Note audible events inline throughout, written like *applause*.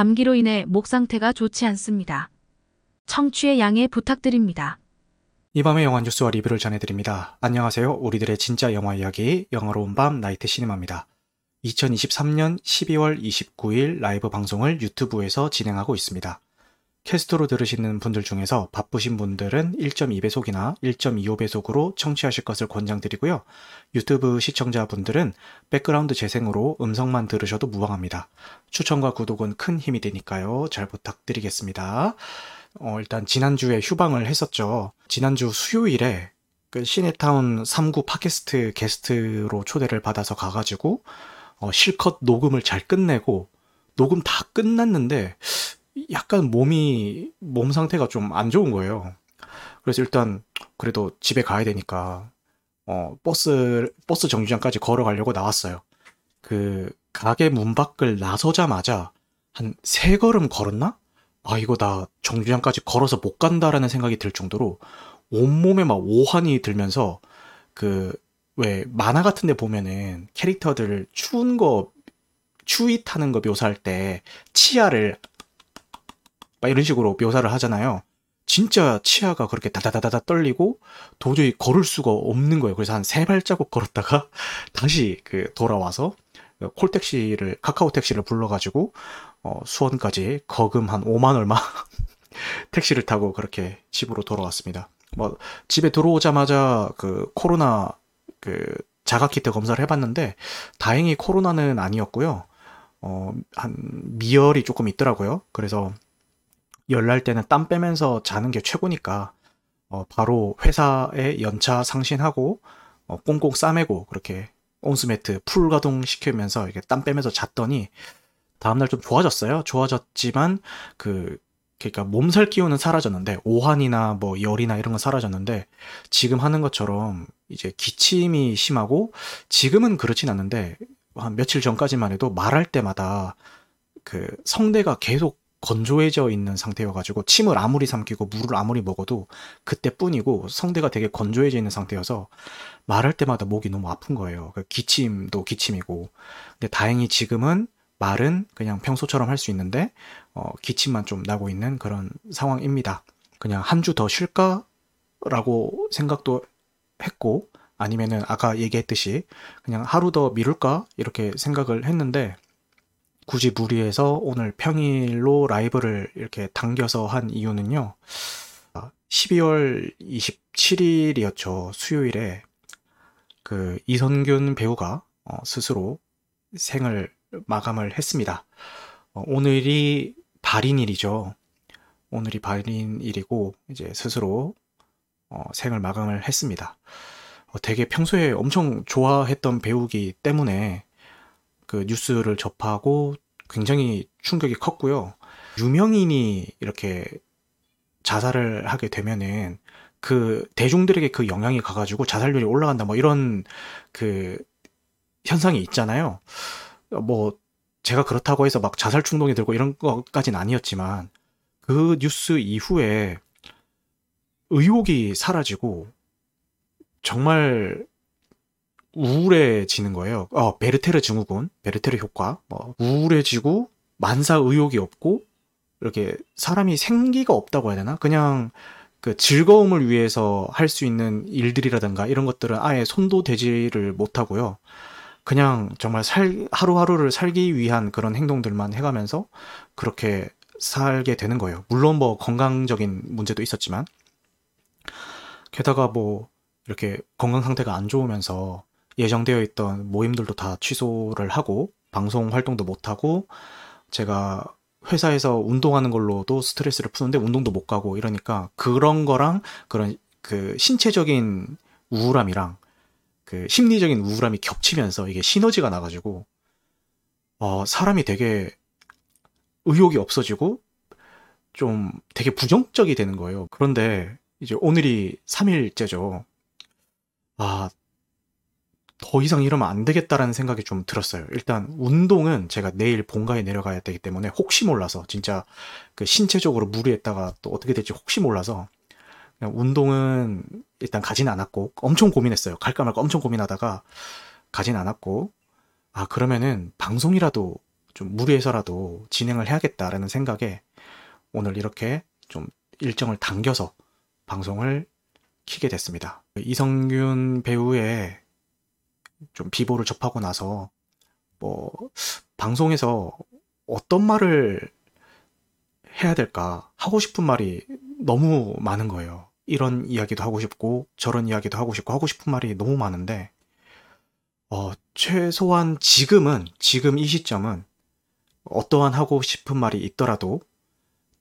감기로 인해 목 상태가 좋지 않습니다. 청취의 양해 부탁드립니다. 이 밤의 영화 뉴스와 리뷰를 전해드립니다. 안녕하세요. 우리들의 진짜 영화 이야기, 영화로 온밤 나이트 시네마입니다. 2023년 12월 29일 라이브 방송을 유튜브에서 진행하고 있습니다. 캐스트로 들으시는 분들 중에서 바쁘신 분들은 1.2배속이나 1.25배속으로 청취하실 것을 권장드리고요. 유튜브 시청자분들은 백그라운드 재생으로 음성만 들으셔도 무방합니다. 추천과 구독은 큰 힘이 되니까요. 잘 부탁드리겠습니다. 어, 일단 지난주에 휴방을 했었죠. 지난주 수요일에 그 시네타운 19 팟캐스트 게스트로 초대를 받아서 가가지고 어, 실컷 녹음을 잘 끝내고 녹음 다 끝났는데 약간 몸이 몸 상태가 좀 안 좋은 거예요. 그래서 일단 그래도 집에 가야 되니까 어 버스 버스 정류장까지 걸어가려고 나왔어요. 그 가게 문 밖을 나서자마자 한 세 걸음 걸었나? 아 이거 나 정류장까지 걸어서 못 간다라는 생각이 들 정도로 온몸에 막 오한이 들면서 그 왜 만화 같은 데 보면은 캐릭터들 추운 거 추위 타는 거 묘사할 때 치아를 막 이런 식으로 묘사를 하잖아요. 진짜 치아가 그렇게 다다다다다 떨리고 도저히 걸을 수가 없는 거예요. 그래서 한 세 발자국 걸었다가 *laughs* 다시 그 돌아와서 콜택시를 카카오 택시를 불러가지고 어, 수원까지 거금 한 5만 얼마 *laughs* 택시를 타고 그렇게 집으로 돌아왔습니다. 뭐 집에 들어오자마자 그 코로나 그 자가 키트 검사를 해봤는데 다행히 코로나는 아니었고요. 어, 한 미열이 조금 있더라고요. 그래서 열날 때는 땀 빼면서 자는 게 최고니까 어, 바로 회사에 연차 상신하고 어, 꽁꽁 싸매고 그렇게 온수매트 풀 가동 시키면서 이렇게 땀 빼면서 잤더니 다음날 좀 좋아졌어요. 좋아졌지만 그 그러니까 몸살 기운은 사라졌는데 오한이나 뭐 열이나 이런 건 사라졌는데 지금 하는 것처럼 이제 기침이 심하고 지금은 그렇진 않는데 한 며칠 전까지만 해도 말할 때마다 그 성대가 계속 건조해져 있는 상태여가지고 침을 아무리 삼키고 물을 아무리 먹어도 그때뿐이고 성대가 되게 건조해져 있는 상태여서 말할 때마다 목이 너무 아픈 거예요. 그 기침도 기침이고. 근데 다행히 지금은 말은 그냥 평소처럼 할 수 있는데 어, 기침만 좀 나고 있는 그런 상황입니다. 그냥 한 주 더 쉴까라고 생각도 했고 아니면은 아까 얘기했듯이 그냥 하루 더 미룰까 이렇게 생각을 했는데 굳이 무리해서 오늘 평일로 라이브를 이렇게 당겨서 한 이유는요. 12월 27일이었죠. 수요일에 그 이선균 배우가 어, 스스로 생을 마감을 했습니다. 어, 오늘이 발인일이죠. 오늘이 발인일이고 이제 스스로 어, 생을 마감을 했습니다. 되게 평소에 엄청 좋아했던 배우기 때문에 그 뉴스를 접하고 굉장히 충격이 컸고요. 유명인이 이렇게 자살을 하게 되면은 그 대중들에게 그 영향이 가가지고 자살률이 올라간다 뭐 이런 그 현상이 있잖아요. 뭐 제가 그렇다고 해서 막 자살 충동이 들고 이런 것까지는 아니었지만 그 뉴스 이후에 의혹이 사라지고 정말 우울해지는 거예요. 어, 베르테르 증후군, 베르테르 효과, 뭐 우울해지고 만사 의욕이 없고 이렇게 사람이 생기가 없다고 해야 되나? 그냥 그 즐거움을 위해서 할 수 있는 일들이라든가 이런 것들은 아예 손도 대지를 못하고요. 그냥 정말 살, 하루하루를 살기 위한 그런 행동들만 해가면서 그렇게 살게 되는 거예요. 물론 뭐 건강적인 문제도 있었지만. 게다가 뭐 이렇게 건강 상태가 안 좋으면서 예정되어 있던 모임들도 다 취소를 하고 방송 활동도 못 하고 제가 회사에서 운동하는 걸로도 스트레스를 푸는데 운동도 못 가고 이러니까 그런 거랑 그런 그 신체적인 우울함이랑 그 심리적인 우울함이 겹치면서 이게 시너지가 나가지고 어 사람이 되게 의욕이 없어지고 좀 되게 부정적이 되는 거예요. 그런데 이제 오늘이 3일째죠. 아, 더 이상 이러면 안 되겠다라는 생각이 좀 들었어요. 일단 운동은 제가 내일 본가에 내려가야 되기 때문에 혹시 몰라서 진짜 그 신체적으로 무리했다가 또 어떻게 될지 혹시 몰라서 운동은 일단 가진 않았고 엄청 고민했어요. 갈까 말까 엄청 고민하다가 가진 않았고 아 그러면은 방송이라도 좀 무리해서라도 진행을 해야겠다라는 생각에 오늘 이렇게 좀 일정을 당겨서 방송을 키게 됐습니다. 이성균 배우의 좀 비보를 접하고 나서 뭐 방송에서 어떤 말을 해야 될까 하고 싶은 말이 너무 많은 거예요. 이런 이야기도 하고 싶고 저런 이야기도 하고 싶고 하고 싶은 말이 너무 많은데 어, 최소한 지금은 지금 이 시점은 어떠한 하고 싶은 말이 있더라도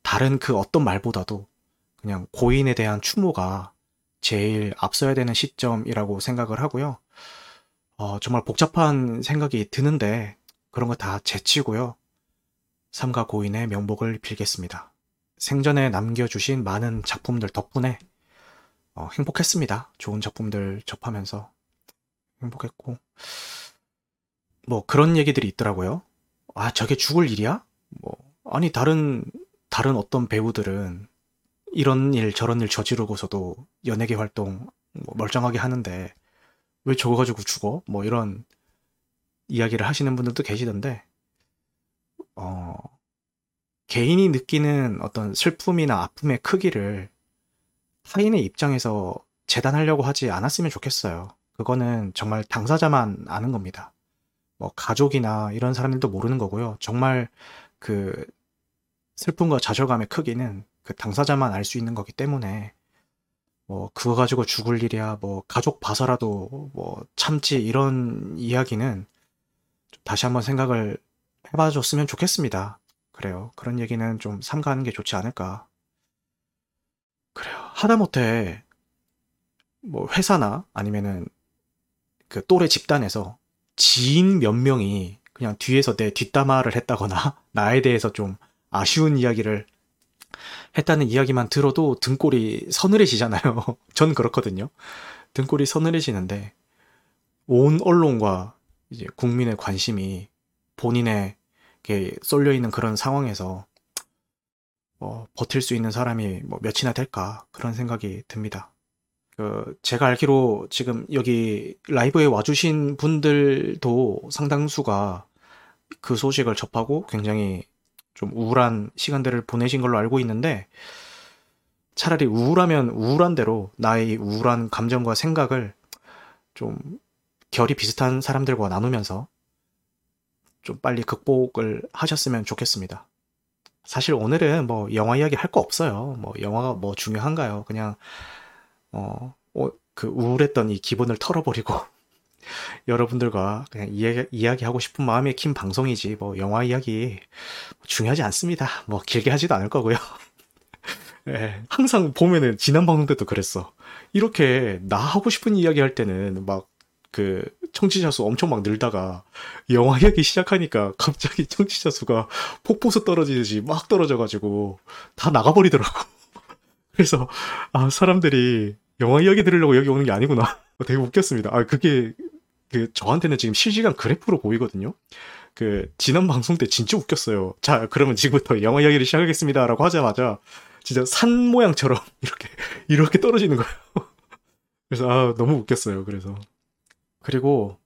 다른 그 어떤 말보다도 그냥 고인에 대한 추모가 제일 앞서야 되는 시점이라고 생각을 하고요. 어, 정말 복잡한 생각이 드는데 그런 거 다 제치고요. 삼가 고인의 명복을 빌겠습니다. 생전에 남겨주신 많은 작품들 덕분에 어, 행복했습니다. 좋은 작품들 접하면서 행복했고 뭐 그런 얘기들이 있더라고요. 아 저게 죽을 일이야? 뭐 아니 다른 다른 어떤 배우들은 이런 일 저런 일 저지르고서도 연예계 활동 뭐 멀쩡하게 하는데 왜 저거 가지고 죽어? 뭐 이런 이야기를 하시는 분들도 계시던데 어 개인이 느끼는 어떤 슬픔이나 아픔의 크기를 타인의 입장에서 재단하려고 하지 않았으면 좋겠어요. 그거는 정말 당사자만 아는 겁니다. 뭐 가족이나 이런 사람들도 모르는 거고요. 정말 그 슬픔과 좌절감의 크기는 그 당사자만 알 수 있는 거기 때문에 뭐 그거 가지고 죽을 일이야 뭐 가족 봐서라도 뭐 참지 이런 이야기는 다시 한번 생각을 해봐줬으면 좋겠습니다. 그래요. 그런 얘기는 좀 삼가하는 게 좋지 않을까. 그래요. 하다못해 뭐 회사나 아니면은 그 또래 집단에서 지인 몇 명이 그냥 뒤에서 내 뒷담화를 했다거나 *laughs* 나에 대해서 좀 아쉬운 이야기를 했다는 이야기만 들어도 등골이 서늘해지잖아요. *laughs* 전 그렇거든요. 등골이 서늘해지는데 온 언론과 이제 국민의 관심이 본인에게 쏠려 있는 그런 상황에서 어, 버틸 수 있는 사람이 뭐 몇이나 될까 그런 생각이 듭니다. 그 제가 알기로 지금 여기 라이브에 와주신 분들도 상당수가 그 소식을 접하고 굉장히 좀 우울한 시간들을 보내신 걸로 알고 있는데 차라리 우울하면 우울한 대로 나의 우울한 감정과 생각을 좀 결이 비슷한 사람들과 나누면서 좀 빨리 극복을 하셨으면 좋겠습니다. 사실 오늘은 뭐 영화 이야기 할 거 없어요. 뭐 영화가 뭐 중요한가요? 그냥 어, 어, 그 우울했던 이 기분을 털어버리고 여러분들과 그냥 이야기, 이야기 하고 싶은 마음에 킨 방송이지 뭐 영화 이야기 중요하지 않습니다. 뭐 길게 하지도 않을 거고요. 네, *laughs* 항상 보면은 지난 방송 때도 그랬어. 이렇게 나 하고 싶은 이야기 할 때는 막 그 청취자 수 엄청 막 늘다가 영화 이야기 시작하니까 갑자기 *laughs* 청취자 수가 폭포수 떨어지듯이 막 떨어져가지고 다 나가버리더라고. *laughs* 그래서 아 사람들이 영화 이야기 들으려고 여기 오는 게 아니구나. 되게 웃겼습니다. 아 그게 그 저한테는 지금 실시간 그래프로 보이거든요. 그 지난 방송 때 진짜 웃겼어요. 자 그러면 지금부터 영화 이야기를 시작하겠습니다라고 하자마자 진짜 산 모양처럼 *laughs* 이렇게 이렇게 떨어지는 거예요. *laughs* 그래서 아 너무 웃겼어요. 그래서 그리고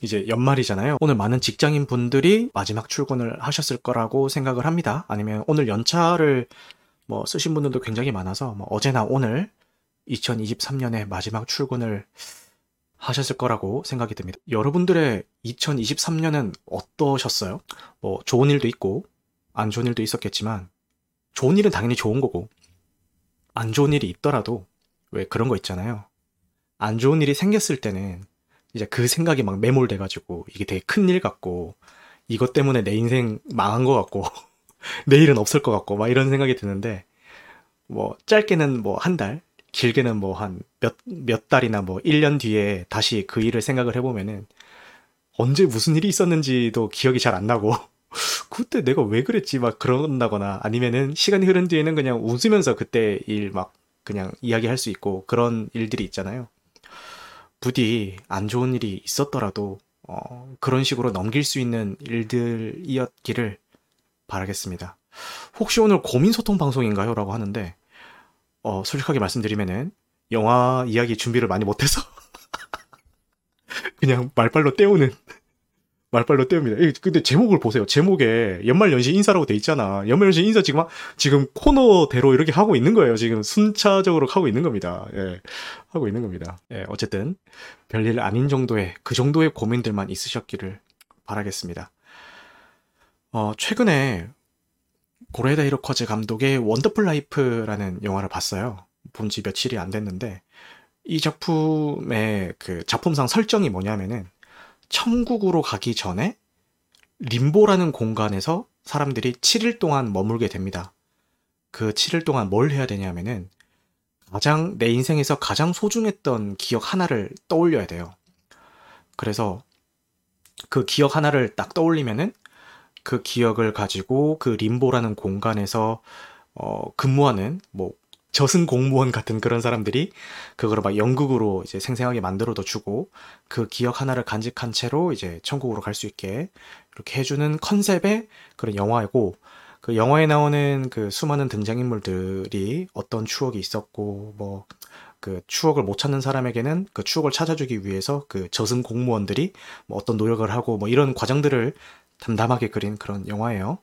이제 연말이잖아요. 오늘 많은 직장인 분들이 마지막 출근을 하셨을 거라고 생각을 합니다. 아니면 오늘 연차를 뭐 쓰신 분들도 굉장히 많아서 뭐 어제나 오늘 2023년의 마지막 출근을 하셨을 거라고 생각이 듭니다. 여러분들의 2023년은 어떠셨어요? 뭐 좋은 일도 있고 안 좋은 일도 있었겠지만 좋은 일은 당연히 좋은 거고 안 좋은 일이 있더라도 왜 그런 거 있잖아요. 안 좋은 일이 생겼을 때는 이제 그 생각이 막 매몰돼 가지고 이게 되게 큰 일 같고 이것 때문에 내 인생 망한 것 같고 *laughs* 내일은 없을 것 같고 막 이런 생각이 드는데 뭐 짧게는 뭐 한 달, 길게는 뭐 한 몇 몇 달이나 뭐 1년 뒤에 다시 그 일을 생각을 해보면은 언제 무슨 일이 있었는지도 기억이 잘 안 나고 *laughs* 그때 내가 왜 그랬지 막 그런다거나 아니면은 시간이 흐른 뒤에는 그냥 웃으면서 그때 일 막 그냥 이야기할 수 있고 그런 일들이 있잖아요. 부디 안 좋은 일이 있었더라도 어, 그런 식으로 넘길 수 있는 일들이었기를 바라겠습니다. 혹시 오늘 고민 소통 방송인가요? 라고 하는데, 어, 솔직하게 말씀드리면은, 영화 이야기 준비를 많이 못해서, *laughs* 그냥 말빨로 때우는, 말빨로 때웁니다. 이, 근데 제목을 보세요. 제목에 연말연시 인사라고 돼 있잖아. 연말연시 인사 지금, 지금 코너대로 이렇게 하고 있는 거예요. 지금 순차적으로 하고 있는 겁니다. 예. 하고 있는 겁니다. 예, 어쨌든, 별일 아닌 정도의, 그 정도의 고민들만 있으셨기를 바라겠습니다. 어, 최근에, 고레에다 히로카즈 감독의 원더풀 라이프라는 영화를 봤어요. 본 지 며칠이 안 됐는데, 이 작품의 그 작품상 설정이 뭐냐면은, 천국으로 가기 전에 림보라는 공간에서 사람들이 7일 동안 머물게 됩니다. 그 7일 동안 뭘 해야 되냐면은 가장 내 인생에서 가장 소중했던 기억 하나를 떠올려야 돼요. 그래서 그 기억 하나를 딱 떠올리면은 그 기억을 가지고 그 림보라는 공간에서 어, 근무하는 뭐 저승 공무원 같은 그런 사람들이 그거를 막 연극으로 이제 생생하게 만들어도 주고 그 기억 하나를 간직한 채로 이제 천국으로 갈 수 있게 이렇게 해주는 컨셉의 그런 영화이고 그 영화에 나오는 그 수많은 등장인물들이 어떤 추억이 있었고 뭐 그 추억을 못 찾는 사람에게는 그 추억을 찾아주기 위해서 그 저승 공무원들이 뭐 어떤 노력을 하고 뭐 이런 과정들을 담담하게 그린 그런 영화예요.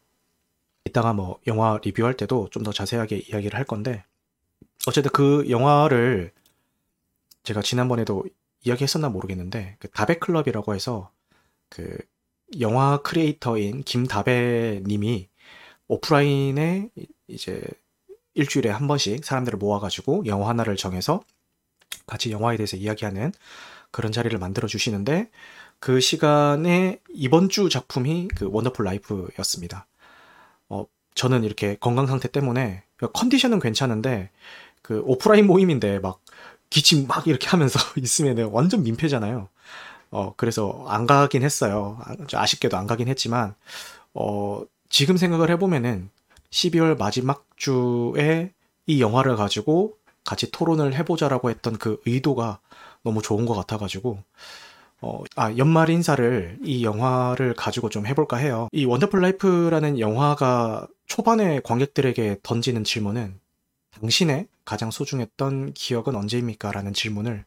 이따가 뭐 영화 리뷰할 때도 좀 더 자세하게 이야기를 할 건데 어쨌든 그 영화를 제가 지난번에도 이야기했었나 모르겠는데 그 다베 클럽이라고 해서 그 영화 크리에이터인 김다베 님이 오프라인에 이제 일주일에 한 번씩 사람들을 모아가지고 영화 하나를 정해서 같이 영화에 대해서 이야기하는 그런 자리를 만들어 주시는데 그 시간에 이번 주 작품이 그 원더풀 라이프였습니다. 어, 저는 이렇게 건강 상태 때문에 컨디션은 괜찮은데 그 오프라인 모임인데 막 기침 막 이렇게 하면서 *laughs* 있으면 완전 민폐잖아요. 어, 그래서 안 가긴 했어요. 아쉽게도 안 가긴 했지만, 어, 지금 생각을 해보면은 12월 마지막 주에 이 영화를 가지고 같이 토론을 해보자라고 했던 그 의도가 너무 좋은 것 같아가지고, 어, 아, 연말 인사를 이 영화를 가지고 좀 해볼까 해요. 이 원더풀 라이프라는 영화가 초반에 관객들에게 던지는 질문은 당신의 가장 소중했던 기억은 언제입니까? 라는 질문을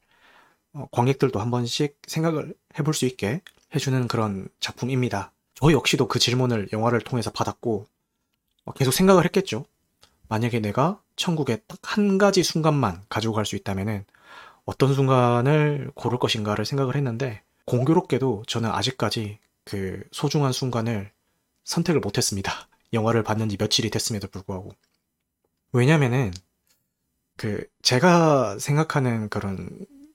어, 관객들도 한 번씩 생각을 해볼 수 있게 해주는 그런 작품입니다. 저 역시도 그 질문을 영화를 통해서 받았고 어, 계속 생각을 했겠죠. 만약에 내가 천국에 딱 한 가지 순간만 가지고 갈 수 있다면은 어떤 순간을 고를 것인가를 생각을 했는데 공교롭게도 저는 아직까지 그 소중한 순간을 선택을 못했습니다. 영화를 봤는 지 며칠이 됐음에도 불구하고. 왜냐면은 그 제가 생각하는 그런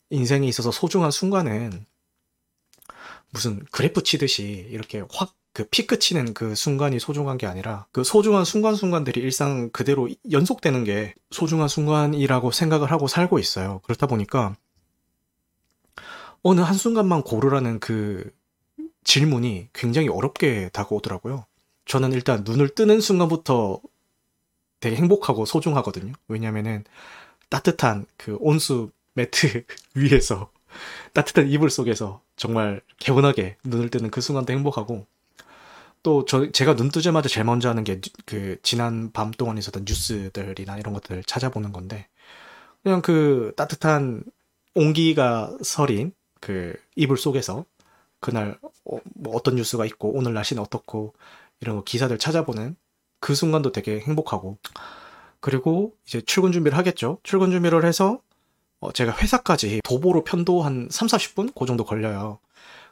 인생에 있어서 소중한 순간은 무슨 그래프 치듯이 이렇게 확 그 피크 치는 그 순간이 소중한 게 아니라 그 소중한 순간순간들이 일상 그대로 연속되는 게 소중한 순간이라고 생각을 하고 살고 있어요. 그렇다 보니까 어느 한순간만 고르라는 그 질문이 굉장히 어렵게 다가오더라고요. 저는 일단 눈을 뜨는 순간부터 되게 행복하고 소중하거든요. 왜냐면은 따뜻한 그 온수 매트 *laughs* 위에서 따뜻한 이불 속에서 정말 개운하게 눈을 뜨는 그 순간도 행복하고 또 저 제가 눈 뜨자마자 제일 먼저 하는 게 그 지난 밤 동안 있었던 뉴스들이나 이런 것들을 찾아보는 건데 그냥 그 따뜻한 온기가 서린 그 이불 속에서 그날 어, 뭐 어떤 뉴스가 있고 오늘 날씨는 어떻고 이런 거 기사들 찾아보는 그 순간도 되게 행복하고 그리고 이제 출근 준비를 하겠죠. 출근 준비를 해서 어, 제가 회사까지 도보로 편도 한 3, 40분? 그 정도 걸려요.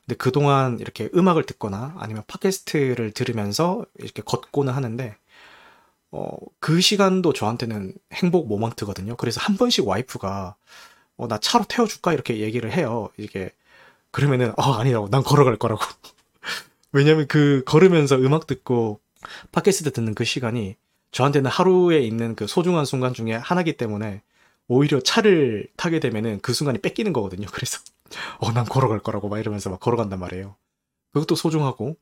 근데 그동안 이렇게 음악을 듣거나 아니면 팟캐스트를 들으면서 이렇게 걷고는 하는데 어, 그 시간도 저한테는 행복 모먼트거든요. 그래서 한 번씩 와이프가 어, 나 차로 태워줄까? 이렇게 얘기를 해요. 이게 그러면은 어, 아니라고. 난 걸어갈 거라고. *laughs* 왜냐면 그 걸으면서 음악 듣고 팟캐스트 듣는 그 시간이 저한테는 하루에 있는 그 소중한 순간 중에 하나기 때문에 오히려 차를 타게 되면은 그 순간이 뺏기는 거거든요. 그래서 *laughs* 어, 난 걸어갈 거라고 막 이러면서 막 걸어간단 말이에요. 그것도 소중하고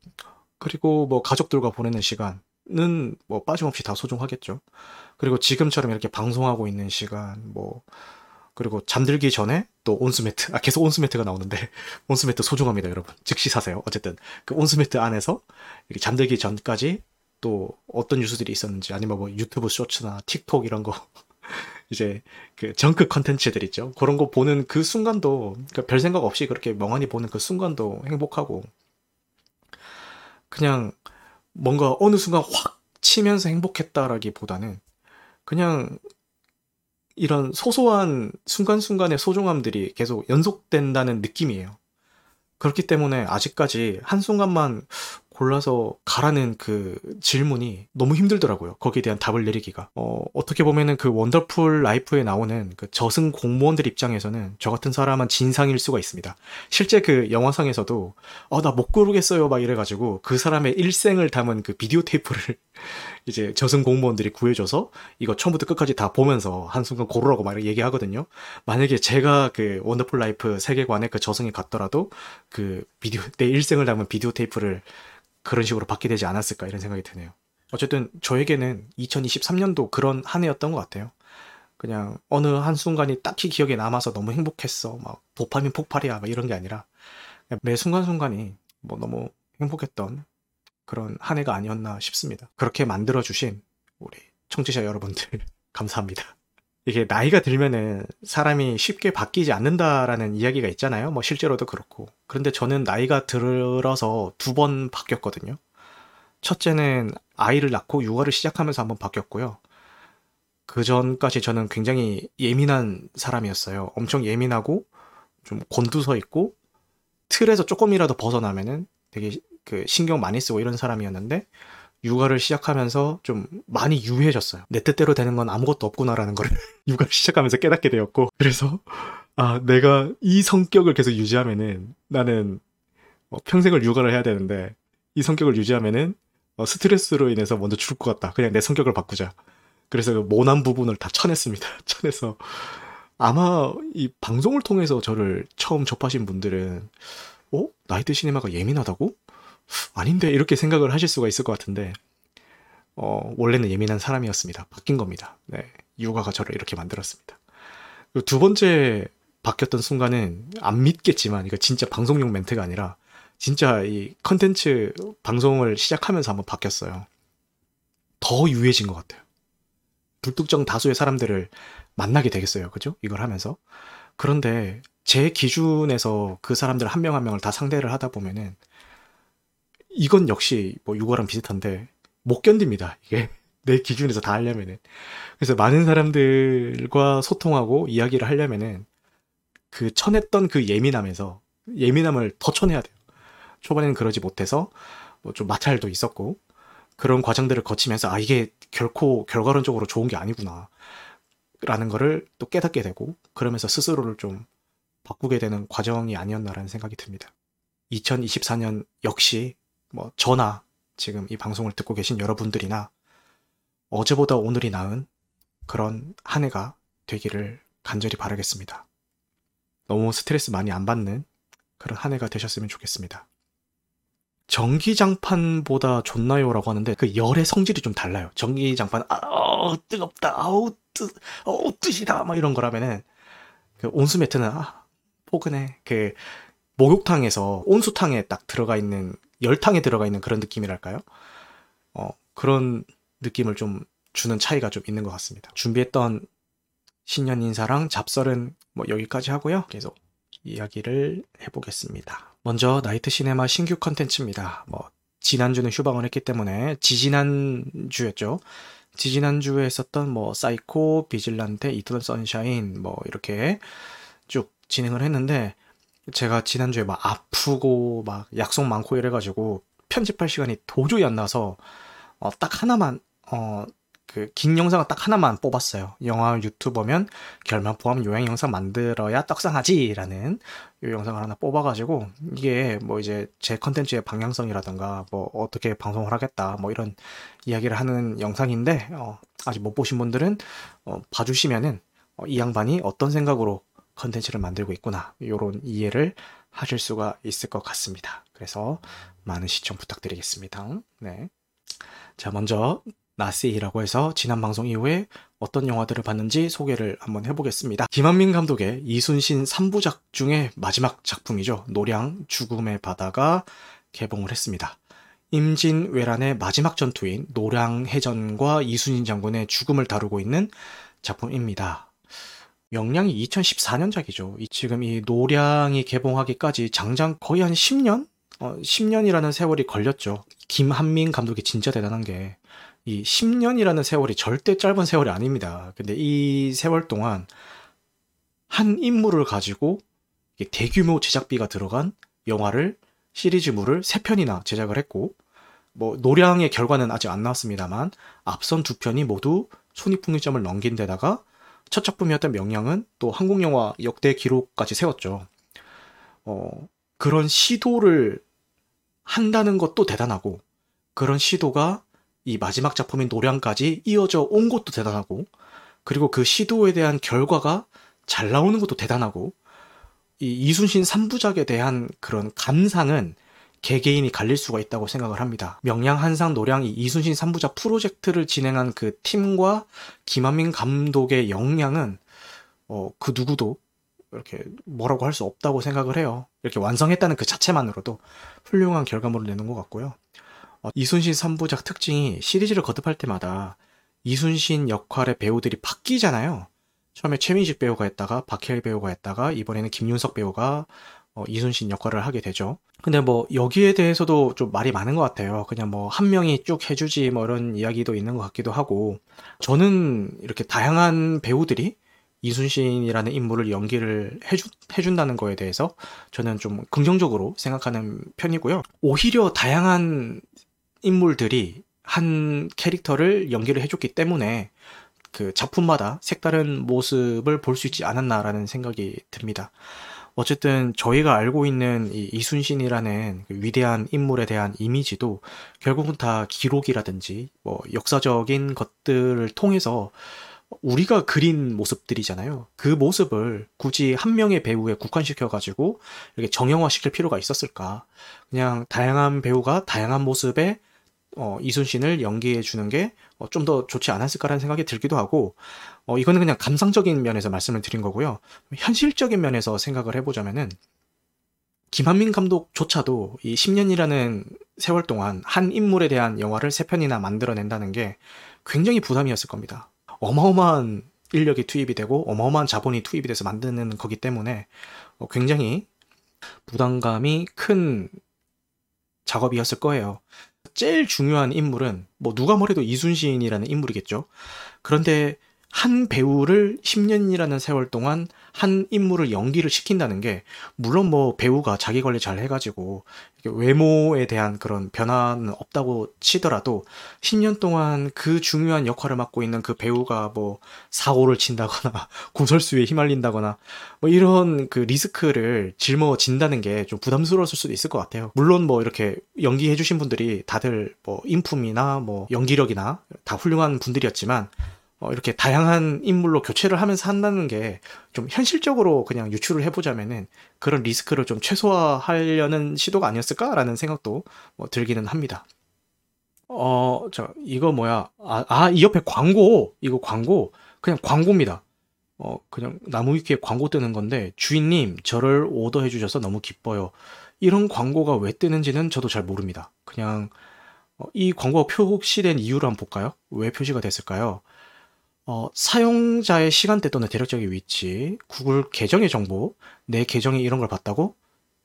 그리고 뭐 가족들과 보내는 시간은 뭐 빠짐없이 다 소중하겠죠. 그리고 지금처럼 이렇게 방송하고 있는 시간 뭐 그리고 잠들기 전에 또 온수매트 아 계속 온수매트가 나오는데 *laughs* 온수매트 소중합니다 여러분 즉시 사세요 어쨌든 그 온수매트 안에서 이렇게 잠들기 전까지 또 어떤 뉴스들이 있었는지 아니면 뭐 유튜브 쇼츠나 틱톡 이런 거 *laughs* 이제 그 정크 컨텐츠들 있죠. 그런 거 보는 그 순간도 그러니까 별 생각 없이 그렇게 멍하니 보는 그 순간도 행복하고 그냥 뭔가 어느 순간 확 치면서 행복했다라기보다는 그냥 이런 소소한 순간순간의 소중함들이 계속 연속된다는 느낌이에요. 그렇기 때문에 아직까지 한순간만 골라서 가라는 그 질문이 너무 힘들더라고요. 거기에 대한 답을 내리기가. 어, 어떻게 보면은 그 원더풀 라이프에 나오는 그 저승 공무원들 입장에서는 저 같은 사람은 진상일 수가 있습니다. 실제 그 영화상에서도 어, 나 못 고르겠어요. 막 이래가지고 그 사람의 일생을 담은 그 비디오 테이프를 이제 저승 공무원들이 구해줘서 이거 처음부터 끝까지 다 보면서 한순간 고르라고 막 얘기하거든요. 만약에 제가 그 원더풀 라이프 세계관에 그 저승에 갔더라도 그 비디오, 내 일생을 담은 비디오 테이프를 그런 식으로 받게 되지 않았을까 이런 생각이 드네요. 어쨌든 저에게는 2023년도 그런 한 해였던 것 같아요. 그냥 어느 한순간이 딱히 기억에 남아서 너무 행복했어. 막 도파민 폭발이야. 막 이런 게 아니라 매 순간순간이 뭐 너무 행복했던 그런 한 해가 아니었나 싶습니다. 그렇게 만들어주신 우리 청취자 여러분들 *laughs* 감사합니다. 이게 나이가 들면은 사람이 쉽게 바뀌지 않는다라는 이야기가 있잖아요. 뭐 실제로도 그렇고. 그런데 저는 나이가 들어서 두 번 바뀌었거든요. 첫째는 아이를 낳고 육아를 시작하면서 한번 바뀌었고요. 그 전까지 저는 굉장히 예민한 사람이었어요. 엄청 예민하고 좀 곤두서 있고 틀에서 조금이라도 벗어나면은 되게 그 신경 많이 쓰고 이런 사람이었는데 육아를 시작하면서 좀 많이 유해졌어요. 내 뜻대로 되는 건 아무것도 없구나라는 걸 *laughs* 육아를 시작하면서 깨닫게 되었고 그래서 아 내가 이 성격을 계속 유지하면은 나는 어, 평생을 육아를 해야 되는데 이 성격을 유지하면은 어, 스트레스로 인해서 먼저 죽을 것 같다. 그냥 내 성격을 바꾸자. 그래서 그 모난 부분을 다 쳐냈습니다. *laughs* 쳐내서 아마 이 방송을 통해서 저를 처음 접하신 분들은 어? 나이트 시네마가 예민하다고? 아닌데 이렇게 생각을 하실 수가 있을 것 같은데 어, 원래는 예민한 사람이었습니다. 바뀐 겁니다. 네, 육아가 저를 이렇게 만들었습니다. 두 번째 바뀌었던 순간은 안 믿겠지만 이거 진짜 방송용 멘트가 아니라 진짜 이 컨텐츠 방송을 시작하면서 한번 바뀌었어요. 더 유해진 것 같아요. 불특정 다수의 사람들을 만나게 되겠어요. 그죠? 이걸 하면서. 그런데 제 기준에서 그 사람들 한 명 한 명을 다 상대를 하다 보면은 이건 역시 뭐 육아랑 비슷한데 못 견딥니다. 이게 *laughs* 내 기준에서 다 하려면은. 그래서 많은 사람들과 소통하고 이야기를 하려면은 그 쳐냈던 그 예민함에서 예민함을 더 쳐내야 돼요. 초반에는 그러지 못해서 뭐 좀 마찰도 있었고 그런 과정들을 거치면서 아 이게 결코 결과론적으로 좋은 게 아니구나 라는 거를 또 깨닫게 되고 그러면서 스스로를 좀 바꾸게 되는 과정이 아니었나라는 생각이 듭니다. 2024년 역시 뭐 저나 지금 이 방송을 듣고 계신 여러분들이나 어제보다 오늘이 나은 그런 한 해가 되기를 간절히 바라겠습니다. 너무 스트레스 많이 안 받는 그런 한 해가 되셨으면 좋겠습니다. 전기장판보다 좋나요라고 하는데 그 열의 성질이 좀 달라요. 전기장판 아 어, 뜨겁다 아우 뜨 어우 뜨시다 막 이런 거라면은 그 온수 매트는 아 포근해 그 목욕탕에서 온수탕에 딱 들어가 있는 열탕에 들어가 있는 그런 느낌이랄까요? 어, 그런 느낌을 좀 주는 차이가 좀 있는 것 같습니다. 준비했던 신년 인사랑 잡설은 뭐 여기까지 하고요. 계속 이야기를 해보겠습니다. 먼저 나이트 시네마 신규 컨텐츠입니다. 뭐 지난주는 휴방을 했기 때문에 지지난주였죠. 지지난주에 했었던 뭐 사이코, 비질란테, 이터널 선샤인 뭐 이렇게 쭉 진행을 했는데 제가 지난주에 막 아프고 막 약속 많고 이래가지고 편집할 시간이 도저히 안 나서 어, 딱 하나만 어, 그 긴 영상을 딱 하나만 뽑았어요. 영화 유튜버면 결말 포함 요양 영상 만들어야 떡상하지라는 요 영상을 하나 뽑아가지고 이게 뭐 이제 제 컨텐츠의 방향성이라든가 뭐 어떻게 방송을 하겠다 뭐 이런 이야기를 하는 영상인데 어, 아직 못 보신 분들은 어, 봐주시면은 어, 이 양반이 어떤 생각으로 컨텐츠를 만들고 있구나. 이런 이해를 하실 수가 있을 것 같습니다. 그래서 많은 시청 부탁드리겠습니다. 네. 자, 먼저 나시라고 해서 지난 방송 이후에 어떤 영화들을 봤는지 소개를 한번 해보겠습니다. 김한민 감독의 이순신 3부작 중에 마지막 작품이죠. 노량 죽음의 바다가 개봉을 했습니다. 임진 외란의 마지막 전투인 노량해전과 이순신 장군의 죽음을 다루고 있는 작품입니다. 영량이 2014년작이죠. 이 지금 이 노량이 개봉하기까지 장장 거의 한 10년? 어, 10년이라는 세월이 걸렸죠. 김한민 감독이 진짜 대단한 게 이 10년이라는 세월이 절대 짧은 세월이 아닙니다. 근데 이 세월 동안 한 인물을 가지고 대규모 제작비가 들어간 영화를 시리즈물을 3편이나 제작을 했고 뭐 노량의 결과는 아직 안 나왔습니다만 앞선 두 편이 모두 손익분기점을 넘긴 데다가 첫 작품이었던 명량은 또 한국 영화 역대 기록까지 세웠죠. 어, 그런 시도를 한다는 것도 대단하고 그런 시도가 이 마지막 작품인 노량까지 이어져 온 것도 대단하고 그리고 그 시도에 대한 결과가 잘 나오는 것도 대단하고 이 이순신 3부작에 대한 그런 감상은 개개인이 갈릴 수가 있다고 생각을 합니다. 명량 한상 노량 이 이순신 3부작 프로젝트를 진행한 그 팀과 김한민 감독의 역량은 어, 그 누구도 이렇게 뭐라고 할 수 없다고 생각을 해요. 이렇게 완성했다는 그 자체만으로도 훌륭한 결과물을 내는 것 같고요. 어, 이순신 3부작 특징이 시리즈를 거듭할 때마다 이순신 역할의 배우들이 바뀌잖아요. 처음에 최민식 배우가 했다가 박해일 배우가 했다가 이번에는 김윤석 배우가 어, 이순신 역할을 하게 되죠. 근데 뭐 여기에 대해서도 좀 말이 많은 것 같아요. 그냥 뭐 한 명이 쭉 해주지 뭐 이런 이야기도 있는 것 같기도 하고 저는 이렇게 다양한 배우들이 이순신이라는 인물을 연기를 해주, 해준다는 거에 대해서 저는 좀 긍정적으로 생각하는 편이고요. 오히려 다양한 인물들이 한 캐릭터를 연기를 해줬기 때문에 그 작품마다 색다른 모습을 볼 수 있지 않았나라는 생각이 듭니다. 어쨌든 저희가 알고 있는 이 이순신이라는 그 위대한 인물에 대한 이미지도 결국은 다 기록이라든지 뭐 역사적인 것들을 통해서 우리가 그린 모습들이잖아요. 그 모습을 굳이 한 명의 배우에 국한시켜가지고 이렇게 정형화시킬 필요가 있었을까? 그냥 다양한 배우가 다양한 모습의 어, 이순신을 연기해 주는 게 좀더 좋지 않았을까라는 생각이 들기도 하고, 어, 이거는 그냥 감상적인 면에서 말씀을 드린 거고요. 현실적인 면에서 생각을 해보자면은, 김한민 감독조차도 이 10년이라는 세월 동안 한 인물에 대한 영화를 3편이나 만들어낸다는 게 굉장히 부담이었을 겁니다. 어마어마한 인력이 투입이 되고 어마어마한 자본이 투입이 돼서 만드는 거기 때문에 어, 굉장히 부담감이 큰 작업이었을 거예요. 제일 중요한 인물은 뭐 누가 뭐래도 이순신이라는 인물이겠죠. 그런데 한 배우를 10년이라는 세월 동안 한 인물을 연기를 시킨다는 게 물론 뭐 배우가 자기 관리 잘 해가지고 외모에 대한 그런 변화는 없다고 치더라도 10년 동안 그 중요한 역할을 맡고 있는 그 배우가 뭐 사고를 친다거나 *laughs* 구설수에 휘말린다거나 뭐 이런 그 리스크를 짊어진다는 게 좀 부담스러웠을 수도 있을 것 같아요. 물론 뭐 이렇게 연기해주신 분들이 다들 뭐 인품이나 뭐 연기력이나 다 훌륭한 분들이었지만 어, 이렇게 다양한 인물로 교체를 하면서 한다는 게 좀 현실적으로 그냥 유출을 해보자면은 그런 리스크를 좀 최소화하려는 시도가 아니었을까라는 생각도 뭐 들기는 합니다. 어, 저, 이거 뭐야. 아, 아, 이 옆에 광고. 이거 광고. 그냥 광고입니다. 어, 그냥 나무 위키에 광고 뜨는 건데, 주인님, 저를 오더해 주셔서 너무 기뻐요. 이런 광고가 왜 뜨는지는 저도 잘 모릅니다. 그냥, 어, 이 광고가 표시된 이유를 한번 볼까요? 왜 표시가 됐을까요? 어, 사용자의 시간대 또는 대략적인 위치, 구글 계정의 정보, 내 계정이 이런 걸 봤다고?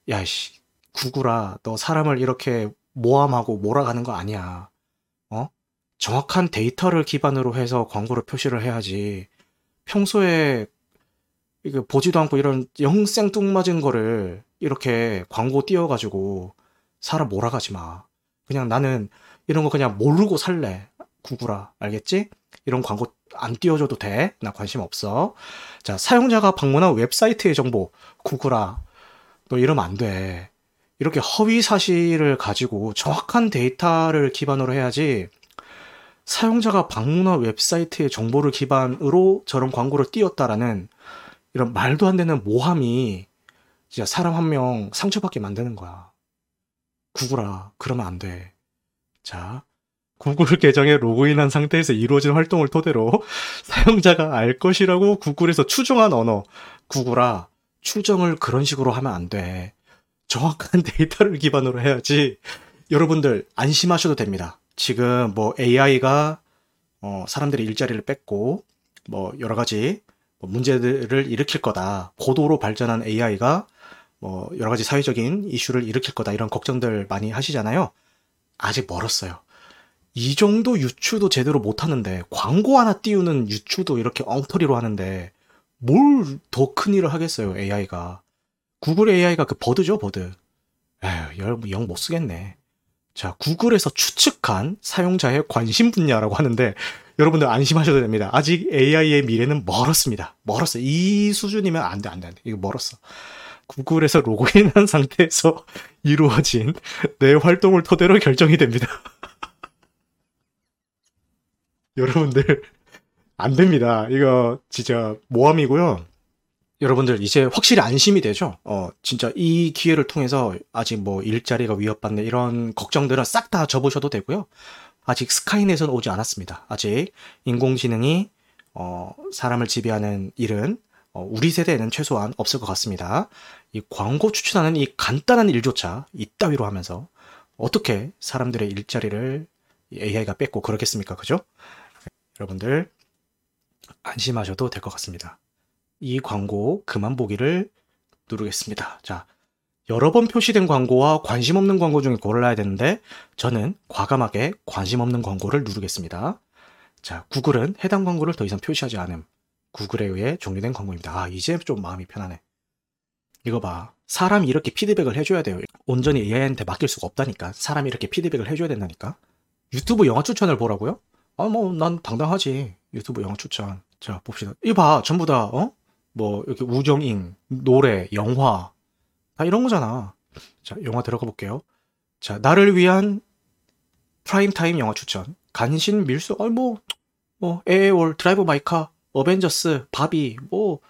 야 씨, 구글아, 너 사람을 이렇게 모함하고 몰아가는 거 아니야. 어? 정확한 데이터를 기반으로 해서 광고를 표시를 해야지. 평소에 이거 보지도 않고 이런 영생뚱맞은 거를 이렇게 광고 띄워가지고 사람 몰아가지 마. 그냥 나는 이런 거 그냥 모르고 살래. 구글아, 알겠지? 이런 광고 안 띄워줘도 돼. 나 관심 없어. 자, 사용자가 방문한 웹사이트의 정보, 구글아. 너 이러면 안 돼. 이렇게 허위 사실을 가지고 정확한 데이터를 기반으로 해야지 사용자가 방문한 웹사이트의 정보를 기반으로 저런 광고를 띄웠다라는 이런 말도 안 되는 모함이 진짜 사람 한 명 상처받게 만드는 거야. 구글아, 그러면 안 돼. 자, 구글 계정에 로그인한 상태에서 이루어진 활동을 토대로 *laughs* 사용자가 알 것이라고 구글에서 추정한 언어. 구글아, 추정을 그런 식으로 하면 안 돼. 정확한 *laughs* 데이터를 기반으로 해야지. 여러분들 안심하셔도 됩니다. 지금 뭐 AI가 어, 사람들의 일자리를 뺏고 뭐 여러 가지 뭐 문제들을 일으킬 거다. 고도로 발전한 AI가 뭐 여러 가지 사회적인 이슈를 일으킬 거다. 이런 걱정들 많이 하시잖아요. 아직 멀었어요. 이 정도 유추도 제대로 못 하는데 광고 하나 띄우는 유추도 이렇게 엉터리로 하는데 뭘 더 큰 일을 하겠어요 AI가. 구글 AI가 그 버드죠 버드. 에휴 여러분 영못 쓰겠네. 자 구글에서 추측한 사용자의 관심 분야라고 하는데 여러분들 안심하셔도 됩니다. 아직 AI의 미래는 멀었습니다. 멀었어. 이 수준이면 안돼 안돼 안돼. 이거 멀었어. 구글에서 로그인한 *laughs* 상태에서 이루어진 내 활동을 토대로 결정이 됩니다 여러분들 *laughs* 안 됩니다. 이거 진짜 모함이고요. 여러분들 이제 확실히 안심이 되죠. 어 진짜 이 기회를 통해서 아직 뭐 일자리가 위협받는 이런 걱정들은 싹 다 접으셔도 되고요. 아직 스카이넷은 오지 않았습니다. 아직 인공지능이 어 사람을 지배하는 일은 어, 우리 세대에는 최소한 없을 것 같습니다. 이 광고 추천하는 이 간단한 일조차 이따위로 하면서 어떻게 사람들의 일자리를 AI가 뺏고 그러겠습니까? 그죠? 여러분들 안심하셔도 될 것 같습니다. 이 광고 그만 보기를 누르겠습니다. 자, 여러 번 표시된 광고와 관심 없는 광고 중에 골라야 되는데 저는 과감하게 관심 없는 광고를 누르겠습니다. 자, 구글은 해당 광고를 더 이상 표시하지 않음. 구글에 의해 종료된 광고입니다. 아, 이제 좀 마음이 편하네. 이거 봐. 사람이 이렇게 피드백을 해줘야 돼요. 온전히 AI한테 맡길 수가 없다니까. 사람이 이렇게 피드백을 해줘야 된다니까. 유튜브 영화 추천을 보라고요? 아, 뭐, 난 당당하지. 유튜브 영화 추천. 자, 봅시다. 이거 봐. 전부 다, 어? 뭐, 이렇게 우정잉, 노래, 영화. 다 이런 거잖아. 자, 영화 들어가 볼게요. 자, 나를 위한 프라임타임 영화 추천. 간신, 밀수, 아니, 뭐, 뭐, 에에올, 드라이브 마이카, 어벤져스, 바비, 뭐,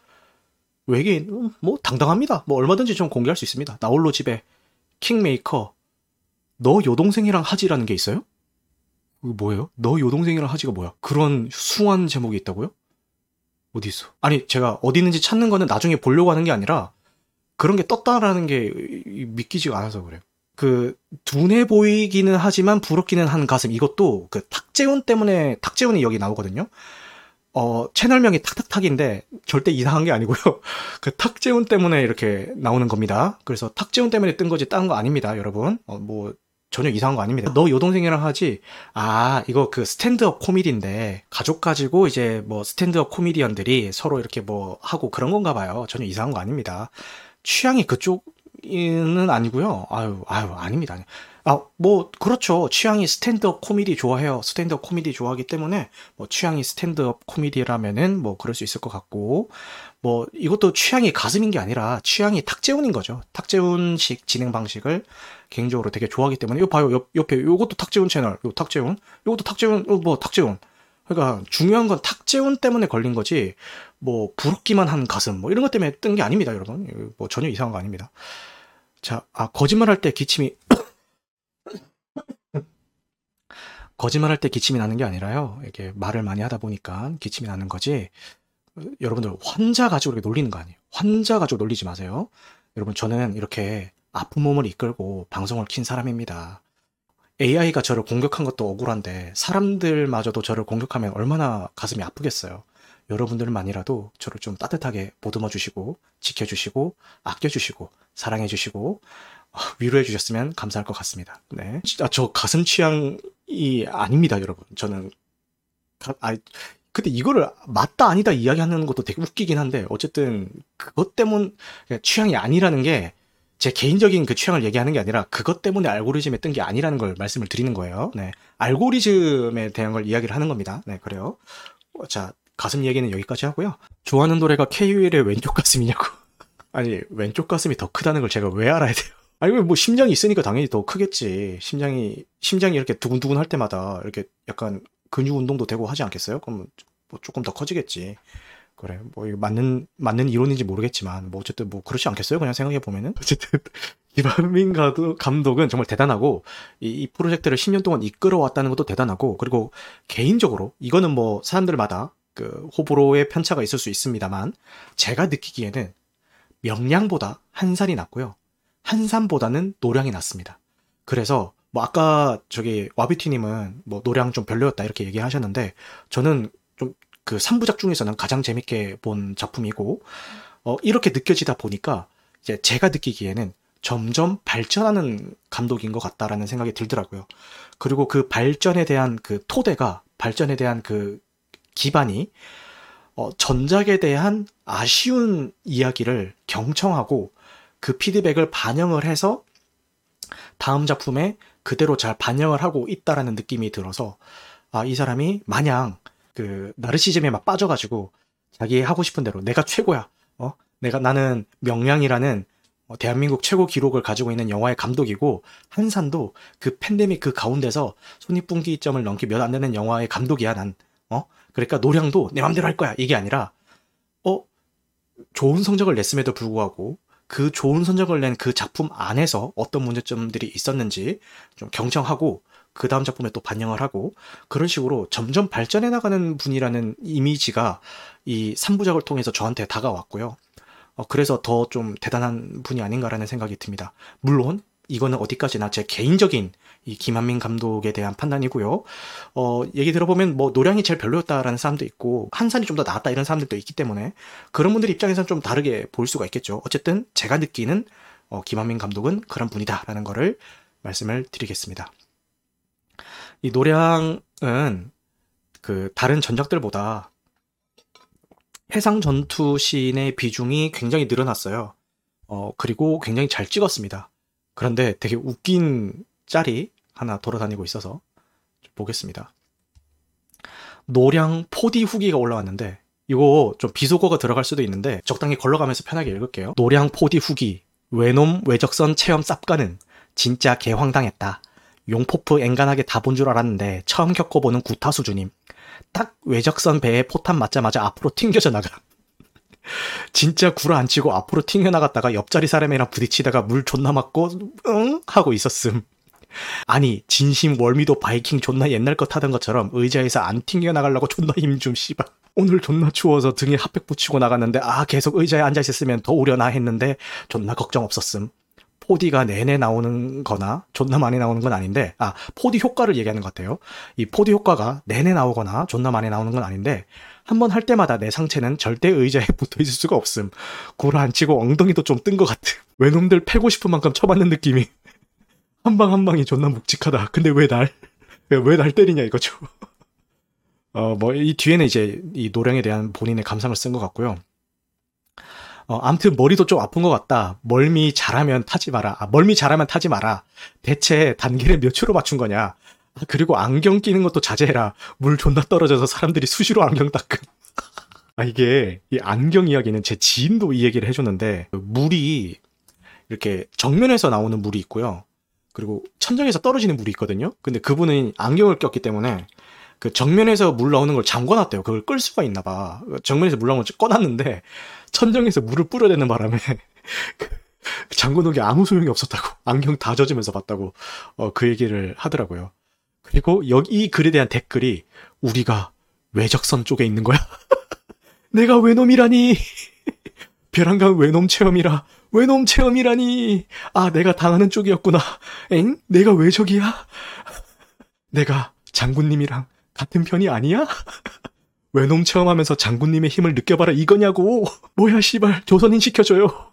외계인, 음, 뭐, 당당합니다. 뭐, 얼마든지 좀 공개할 수 있습니다. 나홀로 집에, 킹메이커, 너 여동생이랑 하지라는 게 있어요? 뭐예요? 너 여동생이랑 하지가 뭐야? 그런 숭한 제목이 있다고요? 어디 있어? 아니 제가 어디 있는지 찾는 거는 나중에 보려고 하는 게 아니라 그런 게 떴다라는 게 믿기지가 않아서 그래요. 그 둔해 보이기는 하지만 부럽기는 한 가슴 이것도 그 탁재훈 때문에 탁재훈이 여기 나오거든요. 어 채널명이 탁탁탁인데 절대 이상한 게 아니고요. *laughs* 그 탁재훈 때문에 이렇게 나오는 겁니다. 그래서 탁재훈 때문에 뜬 거지 딴 거 아닙니다, 여러분. 어 뭐 전혀 이상한 거 아닙니다. 너 여동생이랑 하지? 아, 이거 그 스탠드업 코미디인데, 가족 가지고 이제 뭐 스탠드업 코미디언들이 서로 이렇게 뭐 하고 그런 건가 봐요. 전혀 이상한 거 아닙니다. 취향이 그쪽은 아니고요. 아유, 아유, 아닙니다. 아, 뭐, 그렇죠. 취향이 스탠드업 코미디 좋아해요. 스탠드업 코미디 좋아하기 때문에, 뭐, 취향이 스탠드업 코미디라면은, 뭐, 그럴 수 있을 것 같고, 뭐, 이것도 취향이 가슴인 게 아니라, 취향이 탁재훈인 거죠. 탁재훈식 진행 방식을 개인적으로 되게 좋아하기 때문에, 이거 봐요. 옆, 옆에, 요것도 탁재훈 채널, 요 탁재훈, 요것도 탁재훈, 어, 뭐, 탁재훈. 그러니까, 중요한 건 탁재훈 때문에 걸린 거지, 뭐, 부럽기만 한 가슴, 뭐, 이런 것 때문에 뜬 게 아닙니다, 여러분. 뭐, 전혀 이상한 거 아닙니다. 자, 아, 거짓말 할 때 기침이, *coughs* 거짓말할 때 기침이 나는 게 아니라요. 이게 말을 많이 하다 보니까 기침이 나는 거지. 여러분들 환자 가지고 이렇게 놀리는 거 아니에요. 환자 가지고 놀리지 마세요. 여러분 저는 이렇게 아픈 몸을 이끌고 방송을 킨 사람입니다. AI가 저를 공격한 것도 억울한데 사람들마저도 저를 공격하면 얼마나 가슴이 아프겠어요. 여러분들만이라도 저를 좀 따뜻하게 보듬어 주시고 지켜 주시고 아껴 주시고 사랑해 주시고 위로해 주셨으면 감사할 것 같습니다. 네. 아, 저 가슴 취향이 아닙니다, 여러분. 저는, 가, 아, 근데 이거를 맞다 아니다 이야기하는 것도 되게 웃기긴 한데, 어쨌든, 그것 때문, 취향이 아니라는 게, 제 개인적인 그 취향을 얘기하는 게 아니라, 그것 때문에 알고리즘에 뜬 게 아니라는 걸 말씀을 드리는 거예요. 네. 알고리즘에 대한 걸 이야기를 하는 겁니다. 네, 그래요. 자, 가슴 얘기는 여기까지 하고요. 좋아하는 노래가 KUL의 왼쪽 가슴이냐고. *laughs* 아니, 왼쪽 가슴이 더 크다는 걸 제가 왜 알아야 돼요? *laughs* 아니 뭐 심장이 있으니까 당연히 더 크겠지. 심장이 심장이 이렇게 두근두근 할 때마다 이렇게 약간 근육 운동도 되고 하지 않겠어요? 그럼 뭐 조금 더 커지겠지. 그래 뭐 이거 맞는 맞는 이론인지 모르겠지만 뭐 어쨌든 뭐 그렇지 않겠어요? 그냥 생각해 보면은 *laughs* 어쨌든 이반민 감독은 정말 대단하고 이, 이 프로젝트를 10년 동안 이끌어왔다는 것도 대단하고 그리고 개인적으로 이거는 뭐 사람들마다 그 호불호의 편차가 있을 수 있습니다만 제가 느끼기에는 명량보다 한살이 낫고요. 한산보다는 노량이 낫습니다. 그래서 뭐 아까 저기 와비티님은 뭐 노량 좀 별로였다 이렇게 얘기하셨는데 저는 좀 그 3부작 중에서는 가장 재밌게 본 작품이고 어 이렇게 느껴지다 보니까 이제 제가 느끼기에는 점점 발전하는 감독인 것 같다라는 생각이 들더라고요. 그리고 그 발전에 대한 그 토대가 발전에 대한 그 기반이 어, 전작에 대한 아쉬운 이야기를 경청하고 그 피드백을 반영을 해서 다음 작품에 그대로 잘 반영을 하고 있다라는 느낌이 들어서 아, 이 사람이 마냥 그 나르시즘에 막 빠져가지고 자기 하고 싶은 대로 내가 최고야. 어? 내가 나는 명량이라는 어, 대한민국 최고 기록을 가지고 있는 영화의 감독이고 한산도 그 팬데믹 그 가운데서 손익분기점을 넘기 몇 안 되는 영화의 감독이야 난. 어? 그러니까 노량도 내 맘대로 할 거야. 이게 아니라 어 좋은 성적을 냈음에도 불구하고 그 좋은 성적을 낸 그 작품 안에서 어떤 문제점들이 있었는지 좀 경청하고 그 다음 작품에 또 반영을 하고 그런 식으로 점점 발전해 나가는 분이라는 이미지가 이 3부작을 통해서 저한테 다가왔고요. 어, 그래서 더 좀 대단한 분이 아닌가라는 생각이 듭니다. 물론 이거는 어디까지나 제 개인적인 이 김한민 감독에 대한 판단이고요. 어, 얘기 들어보면 뭐 노량이 제일 별로였다라는 사람도 있고 한산이 좀 더 나았다 이런 사람들도 있기 때문에 그런 분들 입장에서는 좀 다르게 볼 수가 있겠죠. 어쨌든 제가 느끼는 어, 김한민 감독은 그런 분이다라는 거를 말씀을 드리겠습니다. 이 노량은 그 다른 전작들보다 해상 전투 씬의 비중이 굉장히 늘어났어요. 어, 그리고 굉장히 잘 찍었습니다. 그런데 되게 웃긴 짤이 하나 돌아다니고 있어서 좀 보겠습니다. 노량 4D 후기가 올라왔는데 이거 좀 비속어가 들어갈 수도 있는데 적당히 걸러가면서 편하게 읽을게요. 노량 4D 후기 외놈 외적선 체험 쌉가는 진짜 개황당했다. 용포프 앵간하게 다 본 줄 알았는데 처음 겪어보는 구타 수준임. 딱 외적선 배에 포탄 맞자마자 앞으로 튕겨져 나가. *laughs* 진짜 구라 안 치고 앞으로 튕겨 나갔다가 옆자리 사람이랑 부딪히다가 물 존나 맞고 응 하고 있었음. 아니 진심 월미도 바이킹 존나 옛날 거 타던 것처럼 의자에서 안 튕겨 나가려고 존나 힘 좀 씨발. 오늘 존나 추워서 등에 핫팩 붙이고 나갔는데 아 계속 의자에 앉아 있었으면 더 우려나 했는데 존나 걱정 없었음. 4D가 내내 나오는 거나 존나 많이 나오는 건 아닌데 아 4D 효과를 얘기하는 것 같아요. 이 4D 효과가 내내 나오거나 존나 많이 나오는 건 아닌데 한 번 할 때마다 내 상체는 절대 의자에 *laughs* 붙어 있을 수가 없음. 안 치고 엉덩이도 좀 뜬 것 같음. 외놈들 패고 싶은 만큼 쳐맞는 느낌이 한 방 한 방이 존나 묵직하다. 근데 왜 날? *laughs* 왜 날 때리냐 이거죠. *laughs* 어, 뭐, 이 뒤에는 이제 이 노량에 대한 본인의 감상을 쓴 것 같고요. 어, 암튼 머리도 좀 아픈 것 같다. 멀미 잘하면 타지 마라. 아, 멀미 잘하면 타지 마라. 대체 단계를 몇 초로 맞춘 거냐. 아, 그리고 안경 끼는 것도 자제해라. 물 존나 떨어져서 사람들이 수시로 안경 닦음. *laughs* 아, 이게, 이 안경 이야기는 제 지인도 이 얘기를 해줬는데, 그 물이 이렇게 정면에서 나오는 물이 있고요. 그리고 천장에서 떨어지는 물이 있거든요. 근데 그분은 안경을 꼈기 때문에 그 정면에서 물 나오는 걸 잠궈놨대요. 그걸 끌 수가 있나 봐. 정면에서 물 나오는 걸 꺼놨는데 천정에서 물을 뿌려대는 바람에 *laughs* 그 잠궈놓은 게 아무 소용이 없었다고 안경 다 젖으면서 봤다고 어, 그 얘기를 하더라고요. 그리고 여기 이 글에 대한 댓글이 우리가 외적선 쪽에 있는 거야? *laughs* 내가 외놈이라니 *laughs* 벼랑강 외놈 체험이라 외놈 체험이라니 아 내가 당하는 쪽이었구나 엥? 내가 왜 저기야? 내가 장군님이랑 같은 편이 아니야? 외놈 체험하면서 장군님의 힘을 느껴봐라 이거냐고. 뭐야 씨발 조선인 시켜줘요.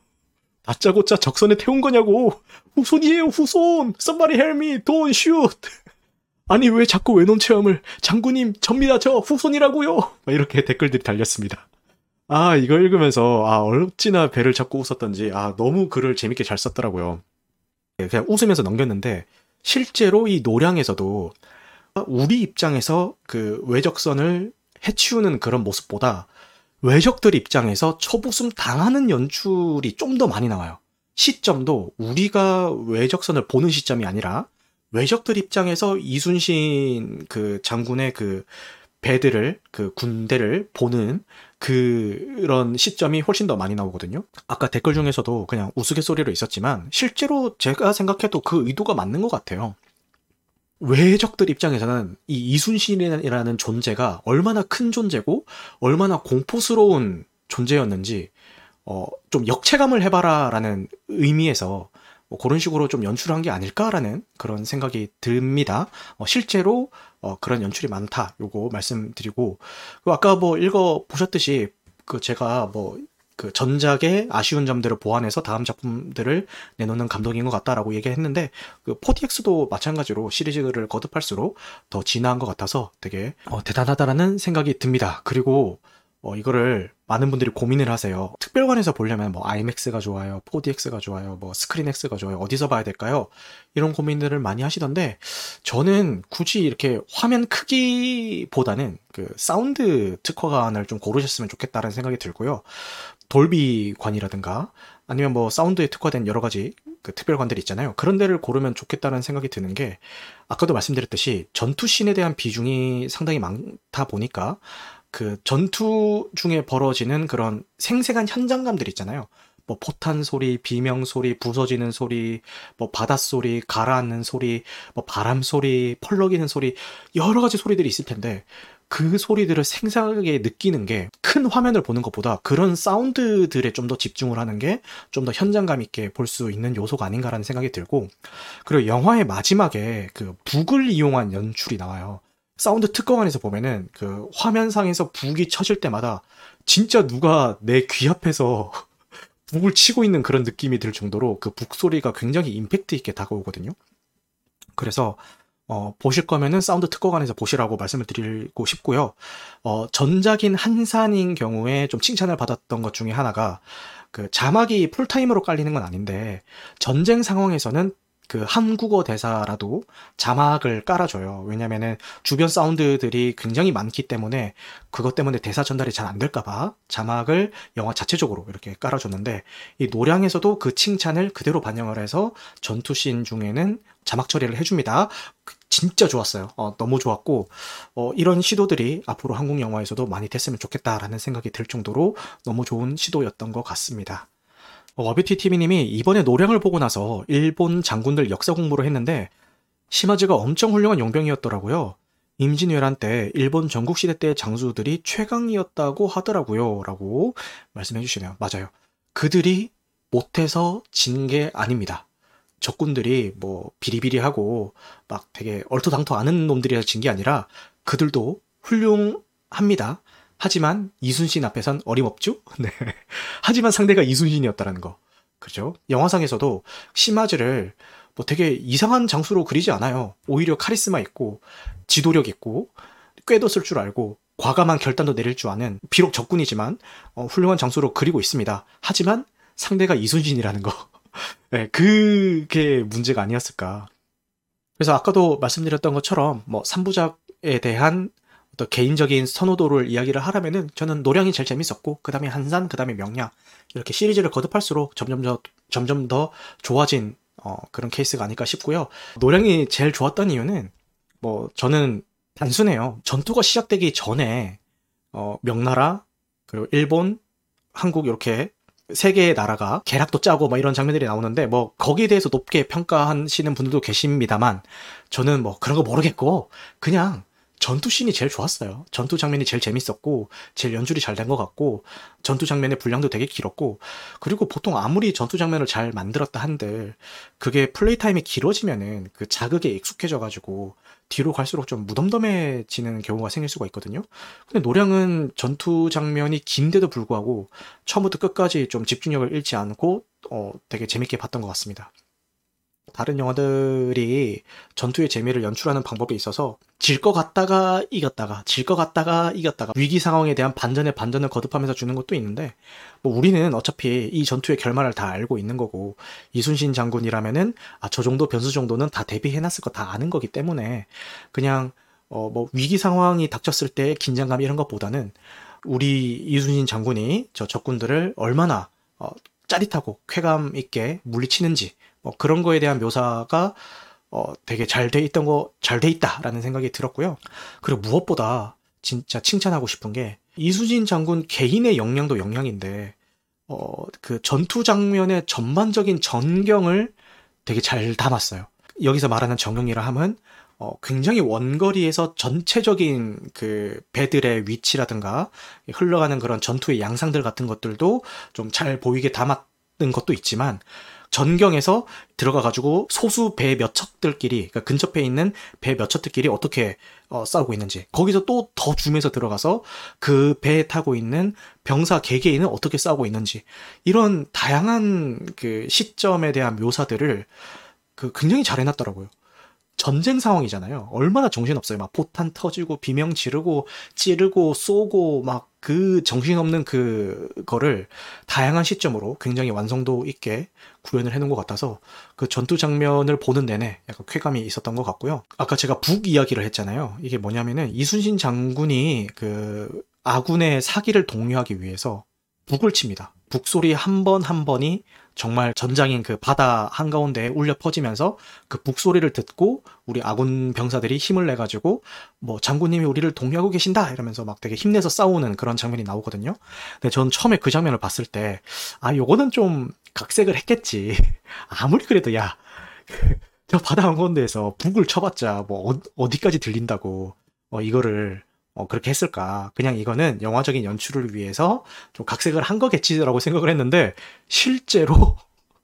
다짜고짜 적선에 태운 거냐고. 후손이에요 후손. Somebody help me. Don't shoot. 아니 왜 자꾸 외놈 체험을 장군님 접니다 저 후손이라고요. 이렇게 댓글들이 달렸습니다. 아 이거 읽으면서 아 어찌나 배를 잡고 웃었던지 아 너무 글을 재밌게 잘 썼더라고요. 그냥 웃으면서 넘겼는데 실제로 이 노량에서도 우리 입장에서 그 외적선을 해치우는 그런 모습보다 외적들 입장에서 초부숨 당하는 연출이 좀 더 많이 나와요. 시점도 우리가 외적선을 보는 시점이 아니라 외적들 입장에서 이순신 그 장군의 그 배들을 그 군대를 보는 그런 시점이 훨씬 더 많이 나오거든요. 아까 댓글 중에서도 그냥 우스갯소리로 있었지만 실제로 제가 생각해도 그 의도가 맞는 것 같아요. 외적들 입장에서는 이 이순신이라는 존재가 얼마나 큰 존재고 얼마나 공포스러운 존재였는지 어, 좀 역체감을 해봐라라는 의미에서 뭐 그런 식으로 좀 연출한 게 아닐까라는 그런 생각이 듭니다. 어, 실제로 어, 그런 연출이 많다. 요거 말씀드리고 그 아까 뭐 읽어 보셨듯이 그 제가 뭐그 전작의 아쉬운 점들을 보완해서 다음 작품들을 내놓는 감독인 것 같다라고 얘기했는데 그 4DX도 마찬가지로 시리즈를 거듭할수록 더 진화한 것 같아서 되게 어, 대단하다라는 생각이 듭니다. 그리고 어, 이거를 많은 분들이 고민을 하세요. 특별관에서 보려면 뭐 IMAX가 좋아요, 4DX가 좋아요, 뭐 스크린X가 좋아요, 어디서 봐야 될까요? 이런 고민들을 많이 하시던데 저는 굳이 이렇게 화면 크기보다는 그 사운드 특화관을 좀 고르셨으면 좋겠다는 생각이 들고요. 돌비관이라든가 아니면 뭐 사운드에 특화된 여러 가지 그 특별관들이 있잖아요. 그런 데를 고르면 좋겠다는 생각이 드는 게 아까도 말씀드렸듯이 전투씬에 대한 비중이 상당히 많다 보니까 그 전투 중에 벌어지는 그런 생생한 현장감들 있잖아요. 뭐 포탄 소리, 비명 소리, 부서지는 소리, 뭐 바닷 소리, 가라앉는 소리, 뭐 바람 소리, 펄럭이는 소리, 여러 가지 소리들이 있을 텐데 그 소리들을 생생하게 느끼는 게 큰 화면을 보는 것보다 그런 사운드들에 좀 더 집중을 하는 게 좀 더 현장감 있게 볼 수 있는 요소가 아닌가라는 생각이 들고 그리고 영화의 마지막에 그 북을 이용한 연출이 나와요. 사운드 특화관에서 보면은 그 화면상에서 북이 쳐질 때마다 진짜 누가 내 귀 앞에서 *laughs* 북을 치고 있는 그런 느낌이 들 정도로 그 북 소리가 굉장히 임팩트 있게 다가오거든요. 그래서 어, 보실 거면은 사운드 특화관에서 보시라고 말씀을 드리고 싶고요. 어, 전작인 한산인 경우에 좀 칭찬을 받았던 것 중에 하나가 그 자막이 풀타임으로 깔리는 건 아닌데 전쟁 상황에서는 그 한국어 대사라도 자막을 깔아줘요. 왜냐면은 주변 사운드들이 굉장히 많기 때문에 그것 때문에 대사 전달이 잘 안 될까봐 자막을 영화 자체적으로 이렇게 깔아줬는데 이 노량에서도 그 칭찬을 그대로 반영을 해서 전투씬 중에는 자막 처리를 해줍니다. 진짜 좋았어요. 어, 너무 좋았고 어, 이런 시도들이 앞으로 한국 영화에서도 많이 됐으면 좋겠다라는 생각이 들 정도로 너무 좋은 시도였던 것 같습니다. 어, 와비티 TV님이 이번에 노량을 보고 나서 일본 장군들 역사 공부를 했는데 시마즈가 엄청 훌륭한 용병이었더라고요. 임진왜란 때 일본 전국시대 때 장수들이 최강이었다고 하더라고요. 라고 말씀해 주시네요. 맞아요. 그들이 못해서 진 게 아닙니다. 적군들이 뭐 비리비리하고 막 되게 얼토당토 않은 놈들이라 진 게 아니라 그들도 훌륭합니다. 하지만 이순신 앞에선 어림없죠? *laughs* 네. 하지만 상대가 이순신이었다라는 거. 그죠? 영화상에서도 시마즈를 뭐 되게 이상한 장수로 그리지 않아요. 오히려 카리스마 있고, 지도력 있고, 꾀도 쓸 줄 알고, 과감한 결단도 내릴 줄 아는, 비록 적군이지만, 어, 훌륭한 장수로 그리고 있습니다. 하지만 상대가 이순신이라는 거. *laughs* 네, 그게 문제가 아니었을까. 그래서 아까도 말씀드렸던 것처럼, 뭐, 3부작에 대한 어떤 개인적인 선호도를 이야기를 하라면은 저는 노량이 제일 재밌었고 그 다음에 한산, 그 다음에 명량 이렇게 시리즈를 거듭할수록 점점 더 점점 더 좋아진 어, 그런 케이스가 아닐까 싶고요. 노량이 제일 좋았던 이유는 뭐 저는 단순해요. 전투가 시작되기 전에 어, 명나라 그리고 일본, 한국 이렇게 세 개의 나라가 계략도 짜고 막 이런 장면들이 나오는데 뭐 거기에 대해서 높게 평가하시는 분들도 계십니다만 저는 뭐 그런 거 모르겠고 그냥 전투 씬이 제일 좋았어요. 전투 장면이 제일 재밌었고, 제일 연출이 잘 된 것 같고, 전투 장면의 분량도 되게 길었고, 그리고 보통 아무리 전투 장면을 잘 만들었다 한들, 그게 플레이 타임이 길어지면은 그 자극에 익숙해져가지고, 뒤로 갈수록 좀 무덤덤해지는 경우가 생길 수가 있거든요. 근데 노량은 전투 장면이 긴데도 불구하고, 처음부터 끝까지 좀 집중력을 잃지 않고, 어, 되게 재밌게 봤던 것 같습니다. 다른 영화들이 전투의 재미를 연출하는 방법에 있어서 질 것 같다가 이겼다가 질 것 같다가 이겼다가 위기 상황에 대한 반전에 반전을 거듭하면서 주는 것도 있는데 뭐 우리는 어차피 이 전투의 결말을 다 알고 있는 거고 이순신 장군이라면은 아 저 정도 변수 정도는 다 대비해놨을 거 다 아는 거기 때문에 그냥 어 뭐 위기 상황이 닥쳤을 때 긴장감 이런 것보다는 우리 이순신 장군이 저 적군들을 얼마나 어 짜릿하고 쾌감 있게 물리치는지 뭐 그런 거에 대한 묘사가 어, 되게 잘 돼 있던 거, 잘 돼 있다라는 생각이 들었고요. 그리고 무엇보다 진짜 칭찬하고 싶은 게 이수진 장군 개인의 역량도 역량인데 어, 그 전투 장면의 전반적인 전경을 되게 잘 담았어요. 여기서 말하는 전경이라 함은 어, 굉장히 원거리에서 전체적인 그 배들의 위치라든가 흘러가는 그런 전투의 양상들 같은 것들도 좀 잘 보이게 담았 것도 있지만 전경에서 들어가 가지고 소수 배 몇 척들끼리 그러니까 근접해 있는 배 몇 척들끼리 어떻게 어, 싸우고 있는지 거기서 또 더 줌에서 들어가서 그 배에 타고 있는 병사 개개인은 어떻게 싸우고 있는지 이런 다양한 그 시점에 대한 묘사들을 그 굉장히 잘 해놨더라고요. 전쟁 상황이잖아요. 얼마나 정신없어요. 막 포탄 터지고 비명 지르고 찌르고 쏘고 막 그 정신없는 그거를 다양한 시점으로 굉장히 완성도 있게 구현을 해놓은 것 같아서 그 전투 장면을 보는 내내 약간 쾌감이 있었던 것 같고요. 아까 제가 북 이야기를 했잖아요. 이게 뭐냐면은 이순신 장군이 그 아군의 사기를 독려하기 위해서 북을 칩니다. 북소리 한 번한 번이 정말 전장인 그 바다 한가운데에 울려 퍼지면서 그 북소리를 듣고 우리 아군 병사들이 힘을 내가지고 뭐 장군님이 우리를 독려하고 계신다 이러면서 막 되게 힘내서 싸우는 그런 장면이 나오거든요. 근데 전 처음에 그 장면을 봤을 때 아 요거는 좀 각색을 했겠지. *laughs* 아무리 그래도 야. 저 바다 한가운데에서 북을 쳐봤자 뭐 어, 어디까지 들린다고 어 이거를 어, 그렇게 했을까? 그냥 이거는 영화적인 연출을 위해서 좀 각색을 한 거겠지라고 생각을 했는데, 실제로,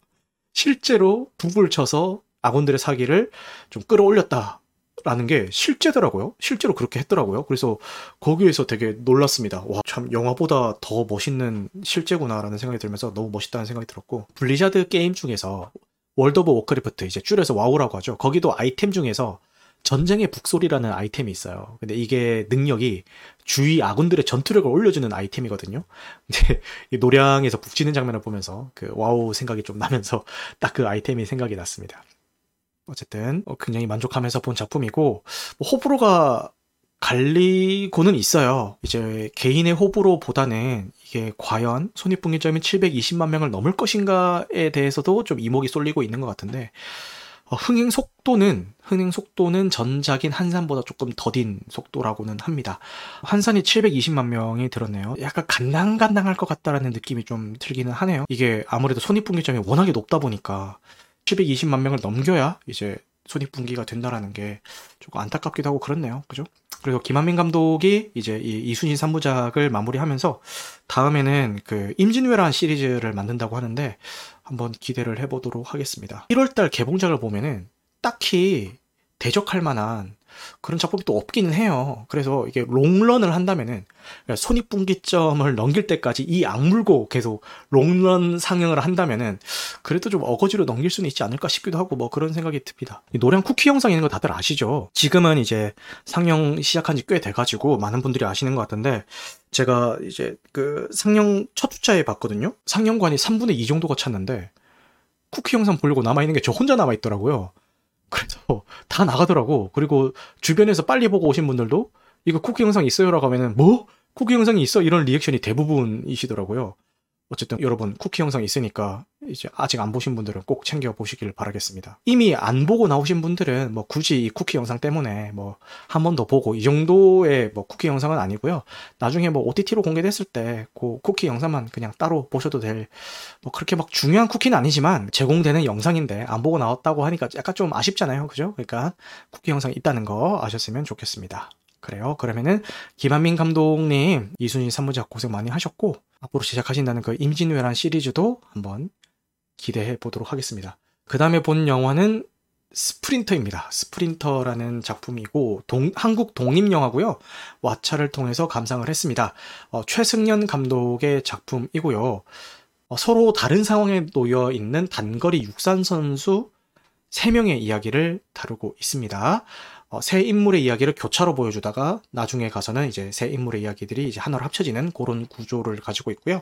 *laughs* 실제로 북을 쳐서 아군들의 사기를 좀 끌어올렸다. 라는 게 실제더라고요. 실제로 그렇게 했더라고요. 그래서 거기에서 되게 놀랐습니다. 와, 참 영화보다 더 멋있는 실제구나라는 생각이 들면서 너무 멋있다는 생각이 들었고, 블리자드 게임 중에서 월드 오브 워크래프트, 이제 줄여서 와우라고 하죠. 거기도 아이템 중에서 전쟁의 북소리라는 아이템이 있어요. 근데 이게 능력이 주위 아군들의 전투력을 올려주는 아이템이거든요. *laughs* 근데 이 노량에서 북치는 장면을 보면서 그 와우 생각이 좀 나면서 *laughs* 딱 그 아이템이 생각이 났습니다. 어쨌든 어, 굉장히 만족하면서 본 작품이고 뭐 호불호가 갈리고는 있어요. 이제 개인의 호불호보다는 이게 과연 손익분기점이 720만 명을 넘을 것인가에 대해서도 좀 이목이 쏠리고 있는 것 같은데 어, 흥행 속도는 흥행 속도는 전작인 한산보다 조금 더딘 속도라고는 합니다. 한산이 720만 명이 들었네요. 약간 간당간당할 것 같다라는 느낌이 좀 들기는 하네요. 이게 아무래도 손익분기점이 워낙에 높다 보니까 720만 명을 넘겨야 이제 손익분기가 된다라는 게 조금 안타깝기도 하고 그렇네요. 그죠? 그리고 김한민 감독이 이제 이 이순신 3부작을 마무리하면서 다음에는 그 임진왜란 시리즈를 만든다고 하는데 한번 기대를 해보도록 하겠습니다. 1월달 개봉작을 보면은 딱히 대적할 만한 그런 작품이 또 없기는 해요. 그래서 이게 롱런을 한다면은 손익분기점을 넘길 때까지 이 악물고 계속 롱런 상영을 한다면은 그래도 좀 어거지로 넘길 수는 있지 않을까 싶기도 하고 뭐 그런 생각이 듭니다. 노량 쿠키 영상 있는 거 다들 아시죠? 지금은 이제 상영 시작한 지 꽤 돼가지고 많은 분들이 아시는 것 같은데 제가 이제 그 상영 첫 주차에 봤거든요. 상영관이 3분의 2 정도가 찼는데 쿠키 영상 보려고 남아있는 게 저 혼자 남아있더라고요. 그래서 *laughs* 다 나가더라고. 그리고 주변에서 빨리 보고 오신 분들도 이거 쿠키 영상 있어요라고 하면은 뭐? 쿠키 영상이 있어? 이런 리액션이 대부분이시더라고요. 어쨌든 여러분 쿠키 영상 있으니까 이제 아직 안 보신 분들은 꼭 챙겨 보시길 바라겠습니다. 이미 안 보고 나오신 분들은 뭐 굳이 이 쿠키 영상 때문에 뭐 한 번 더 보고 이 정도의 뭐 쿠키 영상은 아니고요. 나중에 뭐 OTT로 공개됐을 때 그 쿠키 영상만 그냥 따로 보셔도 될 뭐 그렇게 막 중요한 쿠키는 아니지만 제공되는 영상인데 안 보고 나왔다고 하니까 약간 좀 아쉽잖아요. 그죠? 그러니까 쿠키 영상 있다는 거 아셨으면 좋겠습니다. 그래요. 그러면은 김한민 감독님 이순신 3부작 고생 많이 하셨고 앞으로 제작하신다는 그 임진왜란 시리즈도 한번 기대해 보도록 하겠습니다. 그 다음에 본 영화는 스프린터입니다. 스프린터라는 작품이고 동, 한국 독립 영화고요. 왓챠를 통해서 감상을 했습니다. 어, 최승연 감독의 작품이고요. 어, 서로 다른 상황에 놓여 있는 단거리 육산 선수 3명의 이야기를 다루고 있습니다. 어, 새 인물의 이야기를 교차로 보여주다가 나중에 가서는 이제 새 인물의 이야기들이 이제 하나로 합쳐지는 그런 구조를 가지고 있고요.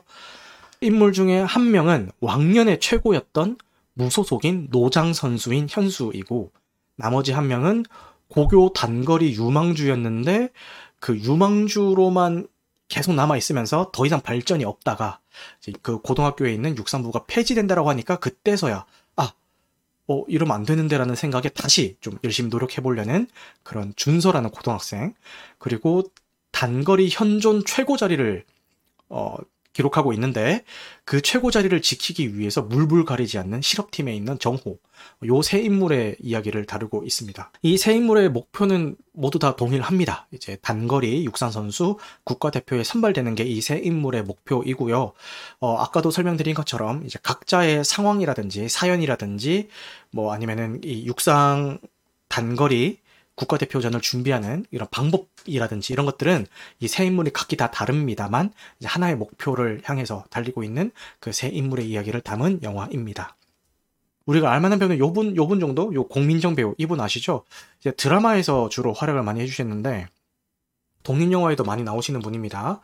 인물 중에 한 명은 왕년의 최고였던 무소속인 노장 선수인 현수이고 나머지 한 명은 고교 단거리 유망주였는데 그 유망주로만 계속 남아 있으면서 더 이상 발전이 없다가 그 고등학교에 있는 육상부가 폐지된다라고 하니까 그때서야 어, 이러면 안 되는데라는 생각에 다시 좀 열심히 노력해 보려는 그런 준서라는 고등학생. 그리고 단거리 현존 최고 자리를, 어, 기록하고 있는데 그 최고 자리를 지키기 위해서 물불 가리지 않는 실업팀에 있는 정호 요 세 인물의 이야기를 다루고 있습니다. 이 세 인물의 목표는 모두 다 동일합니다. 이제 단거리 육상 선수 국가대표에 선발되는 게 이 세 인물의 목표이고요. 어, 아까도 설명드린 것처럼 이제 각자의 상황이라든지 사연이라든지 뭐 아니면은 이 육상 단거리 국가대표전을 준비하는 이런 방법이라든지 이런 것들은 이 세 인물이 각기 다 다릅니다만 하나의 목표를 향해서 달리고 있는 그 세 인물의 이야기를 담은 영화입니다. 우리가 알만한 배우는 요분 요분 정도 요 공민정 배우 이분 아시죠? 이제 드라마에서 주로 활약을 많이 해주셨는데 독립 영화에도 많이 나오시는 분입니다.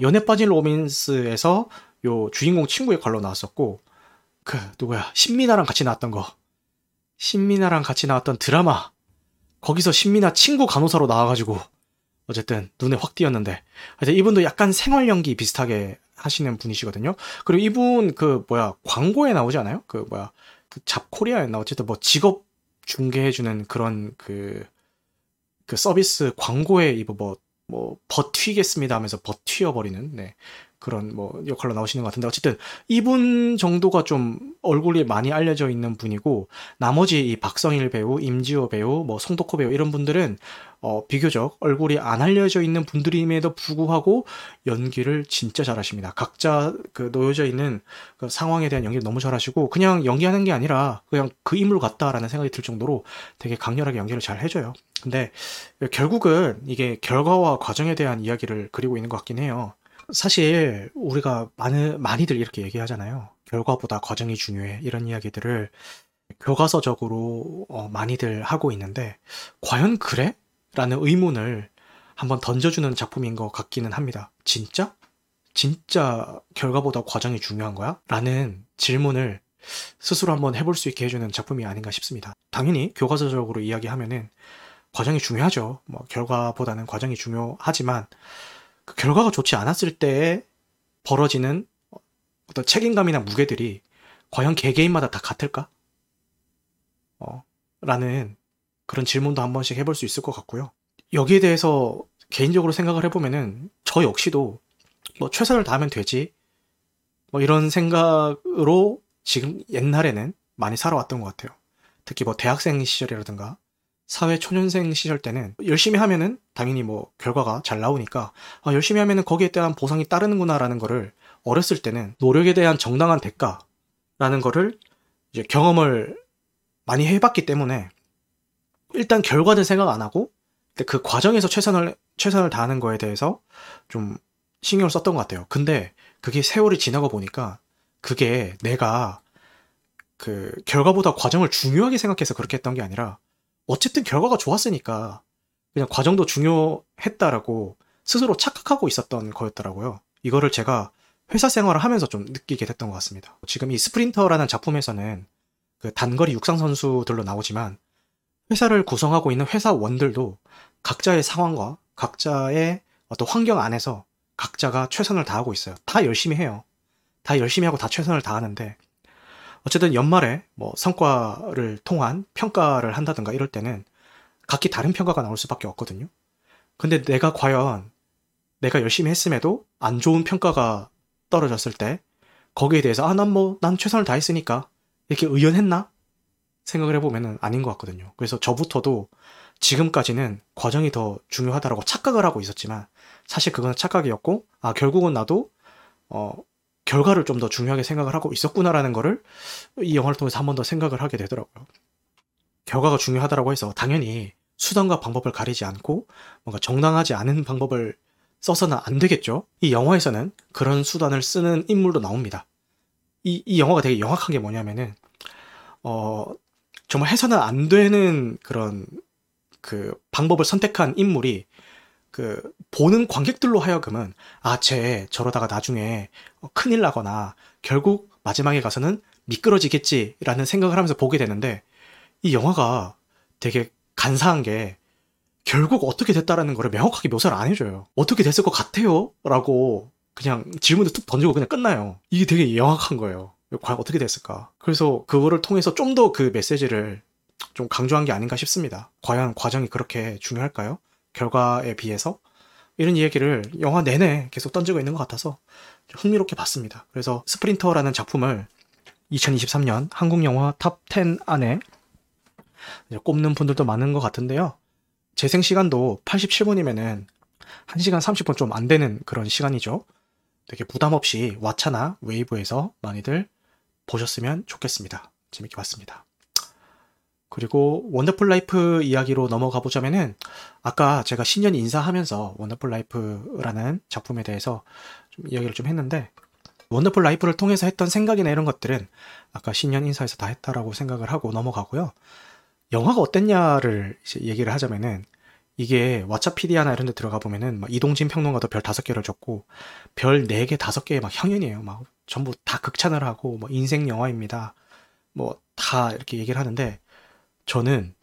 연애 빠진 로맨스에서 요 주인공 친구 의 걸로 나왔었고 그 누구야 신민아랑 같이 나왔던 거 신민아랑 같이 나왔던 드라마 거기서 신민아 친구 간호사로 나와가지고 어쨌든 눈에 확 띄었는데 하여튼 이분도 약간 생활 연기 비슷하게 하시는 분이시거든요. 그리고 이분 그 뭐야 광고에 나오지 않아요? 그 뭐야 그 잡코리아였나 어쨌든 뭐 직업 중개해주는 그런 그, 그 서비스 광고에 이거 뭐, 뭐, 버티겠습니다 하면서 버튀어 버리는, 네. 그런 뭐 역할로 나오시는 것 같은데 어쨌든 이분 정도가 좀 얼굴이 많이 알려져 있는 분이고 나머지 이 박성일 배우, 임지호 배우, 뭐 송도코 배우 이런 분들은 어 비교적 얼굴이 안 알려져 있는 분들임에도 불구하고 연기를 진짜 잘하십니다. 각자 그 놓여져 있는 그 상황에 대한 연기를 너무 잘하시고 그냥 연기하는 게 아니라 그냥 그 인물 같다라는 생각이 들 정도로 되게 강렬하게 연기를 잘 해줘요. 근데 결국은 이게 결과와 과정에 대한 이야기를 그리고 있는 것 같긴 해요. 사실 우리가 많은 많이들 이렇게 얘기하잖아요. 결과보다 과정이 중요해. 이런 이야기들을 교과서적으로 어, 많이들 하고 있는데 과연 그래? 라는 의문을 한번 던져주는 작품인 것 같기는 합니다. 진짜? 진짜 결과보다 과정이 중요한 거야? 라는 질문을 스스로 한번 해볼 수 있게 해주는 작품이 아닌가 싶습니다. 당연히 교과서적으로 이야기하면은 과정이 중요하죠. 뭐 결과보다는 과정이 중요하지만 그 결과가 좋지 않았을 때 벌어지는 어떤 책임감이나 무게들이 과연 개개인마다 다 같을까? 어, 라는 그런 질문도 한 번씩 해볼 수 있을 것 같고요. 여기에 대해서 개인적으로 생각을 해보면은 저 역시도 뭐 최선을 다하면 되지 뭐 이런 생각으로 지금 옛날에는 많이 살아왔던 것 같아요. 특히 뭐 대학생 시절이라든가 사회 초년생 시절 때는 열심히 하면은 당연히 뭐 결과가 잘 나오니까 아, 열심히 하면은 거기에 대한 보상이 따르는구나라는 거를 어렸을 때는 노력에 대한 정당한 대가라는 거를 이제 경험을 많이 해봤기 때문에 일단 결과는 생각 안 하고 그 과정에서 최선을 최선을 다하는 거에 대해서 좀 신경을 썼던 것 같아요. 근데 그게 세월이 지나고 보니까 그게 내가 그 결과보다 과정을 중요하게 생각해서 그렇게 했던 게 아니라 어쨌든 결과가 좋았으니까 그냥 과정도 중요했다라고 스스로 착각하고 있었던 거였더라고요. 이거를 제가 회사 생활을 하면서 좀 느끼게 됐던 것 같습니다. 지금 이 스프린터라는 작품에서는 그 단거리 육상 선수들로 나오지만 회사를 구성하고 있는 회사원들도 각자의 상황과 각자의 어떤 환경 안에서 각자가 최선을 다하고 있어요. 다 열심히 해요. 다 열심히 하고 다 최선을 다하는데 어쨌든 연말에 뭐 성과를 통한 평가를 한다든가 이럴 때는 각기 다른 평가가 나올 수밖에 없거든요. 근데 내가 과연 내가 열심히 했음에도 안 좋은 평가가 떨어졌을 때 거기에 대해서 아 난 뭐 난 최선을 다했으니까 이렇게 의연했나 생각을 해보면은 아닌 것 같거든요. 그래서 저부터도 지금까지는 과정이 더 중요하다라고 착각을 하고 있었지만 사실 그건 착각이었고 아 결국은 나도 어 결과를 좀 더 중요하게 생각을 하고 있었구나라는 거를 이 영화를 통해서 한 번 더 생각을 하게 되더라고요. 결과가 중요하다라고 해서 당연히 수단과 방법을 가리지 않고 뭔가 정당하지 않은 방법을 써서는 안 되겠죠. 이 영화에서는 그런 수단을 쓰는 인물도 나옵니다. 이, 이 영화가 되게 영악한 게 뭐냐면은, 어, 정말 해서는 안 되는 그런 그 방법을 선택한 인물이 그 보는 관객들로 하여금은 아, 쟤 저러다가 나중에 큰일 나거나 결국 마지막에 가서는 미끄러지겠지라는 생각을 하면서 보게 되는데 이 영화가 되게 간사한 게 결국 어떻게 됐다라는 거를 명확하게 묘사를 안 해줘요. 어떻게 됐을 것 같아요? 라고 그냥 질문을 툭 던지고 그냥 끝나요. 이게 되게 영악한 거예요. 과연 어떻게 됐을까? 그래서 그거를 통해서 좀 더 그 메시지를 좀 강조한 게 아닌가 싶습니다. 과연 과정이 그렇게 중요할까요? 결과에 비해서 이런 이야기를 영화 내내 계속 던지고 있는 것 같아서 흥미롭게 봤습니다. 그래서 스프린터라는 작품을 2023년 한국 영화 top 10 안에 꼽는 분들도 많은 것 같은데요. 재생 시간도 87분이면은 1시간 30분 좀 안 되는 그런 시간이죠. 되게 부담 없이 왓챠나 웨이브에서 많이들 보셨으면 좋겠습니다. 재밌게 봤습니다. 그리고 원더풀 라이프 이야기로 넘어가 보자면은 아까 제가 신년 인사하면서 원더풀 라이프라는 작품에 대해서 좀 이야기를 좀 했는데 원더풀 라이프를 통해서 했던 생각이나 이런 것들은 아까 신년 인사에서 다 했다라고 생각을 하고 넘어가고요. 영화가 어땠냐를 얘기를 하자면은 이게 왓챠피디아나 이런 데 들어가 보면은 막 이동진 평론가도 별 다섯 개를 줬고 별 네 개 다섯 개의 막 향연이에요. 막 전부 다 극찬을 하고 뭐 인생 영화입니다. 뭐 다 이렇게 얘기를 하는데 저는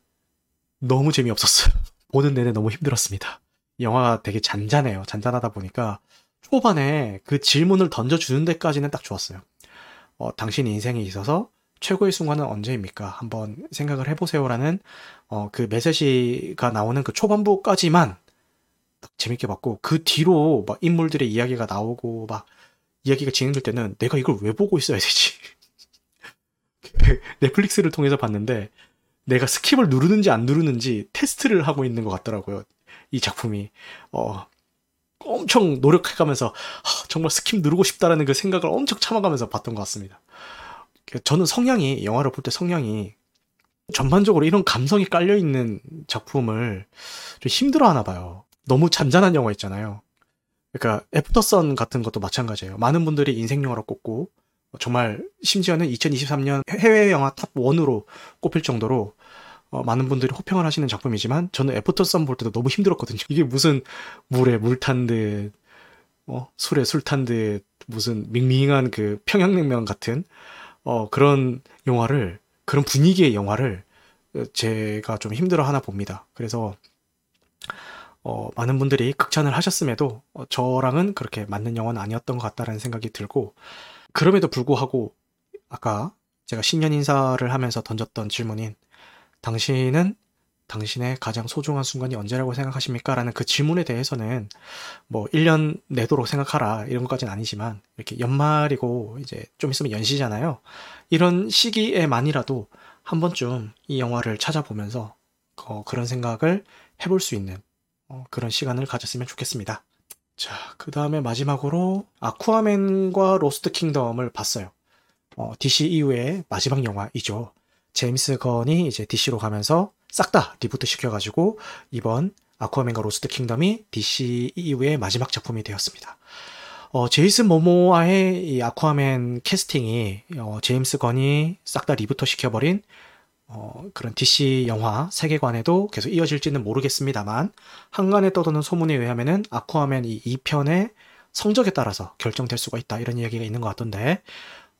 너무 재미없었어요. *laughs* 보는 내내 너무 힘들었습니다. 영화가 되게 잔잔해요. 잔잔하다 보니까 초반에 그 질문을 던져주는 데까지는 딱 좋았어요. 어, 당신 인생에 있어서 최고의 순간은 언제입니까? 한번 생각을 해보세요라는 어, 그 메시지가 나오는 그 초반부까지만 재밌게 봤고 그 뒤로 막 인물들의 이야기가 나오고 막 이야기가 진행될 때는 내가 이걸 왜 보고 있어야 되지? *laughs* 넷플릭스를 통해서 봤는데 내가 skip을 누르는지 안 누르는지 테스트를 하고 있는 것 같더라고요. 이 작품이 어, 엄청 노력해가면서 아, 정말 skip 누르고 싶다라는 그 생각을 엄청 참아가면서 봤던 것 같습니다. 저는 성향이 영화를 볼 때 성향이 전반적으로 이런 감성이 깔려 있는 작품을 좀 힘들어하나 봐요. 너무 잔잔한 영화 있잖아요. 그러니까 애프터선 같은 것도 마찬가지예요. 많은 분들이 인생 영화로 꼽고 정말 심지어는 2023년 해외 영화 top 1으로 꼽힐 정도로 어, 많은 분들이 호평을 하시는 작품이지만 저는 애프터선 볼 때도 너무 힘들었거든요. 이게 무슨 물에 물 탄 듯, 어, 술에 술 탄 듯, 무슨 밍밍한 그 평양냉면 같은 어, 그런 영화를 그런 분위기의 영화를 제가 좀 힘들어 하나 봅니다. 그래서 어, 많은 분들이 극찬을 하셨음에도 어, 저랑은 그렇게 맞는 영화는 아니었던 것 같다라는 생각이 들고 그럼에도 불구하고 아까 제가 신년 인사를 하면서 던졌던 질문인 당신은 당신의 가장 소중한 순간이 언제라고 생각하십니까? 라는 그 질문에 대해서는 뭐 1년 내도록 생각하라 이런 것까지는 아니지만 이렇게 연말이고 이제 좀 있으면 연시잖아요. 이런 시기에만이라도 한 번쯤 이 영화를 찾아보면서 어, 그런 생각을 해볼 수 있는 어, 그런 시간을 가졌으면 좋겠습니다. 자, 그 다음에 마지막으로 아쿠아맨과 로스트 킹덤을 봤어요. 어, DCEU의 마지막 영화이죠. 제임스 건이 이제 DC로 가면서 싹 다 reboot 시켜가지고 이번 아쿠아맨과 로스트 킹덤이 DCEU의 마지막 작품이 되었습니다. 어, 제이슨 모모아의 이 아쿠아맨 캐스팅이 어, 제임스 건이 싹 다 reboot 시켜버린 어, 그런 DC 영화 세계관에도 계속 이어질지는 모르겠습니다만 한간에 떠도는 소문에 의하면은 아쿠아맨 이 2편의 성적에 따라서 결정될 수가 있다 이런 이야기가 있는 것 같던데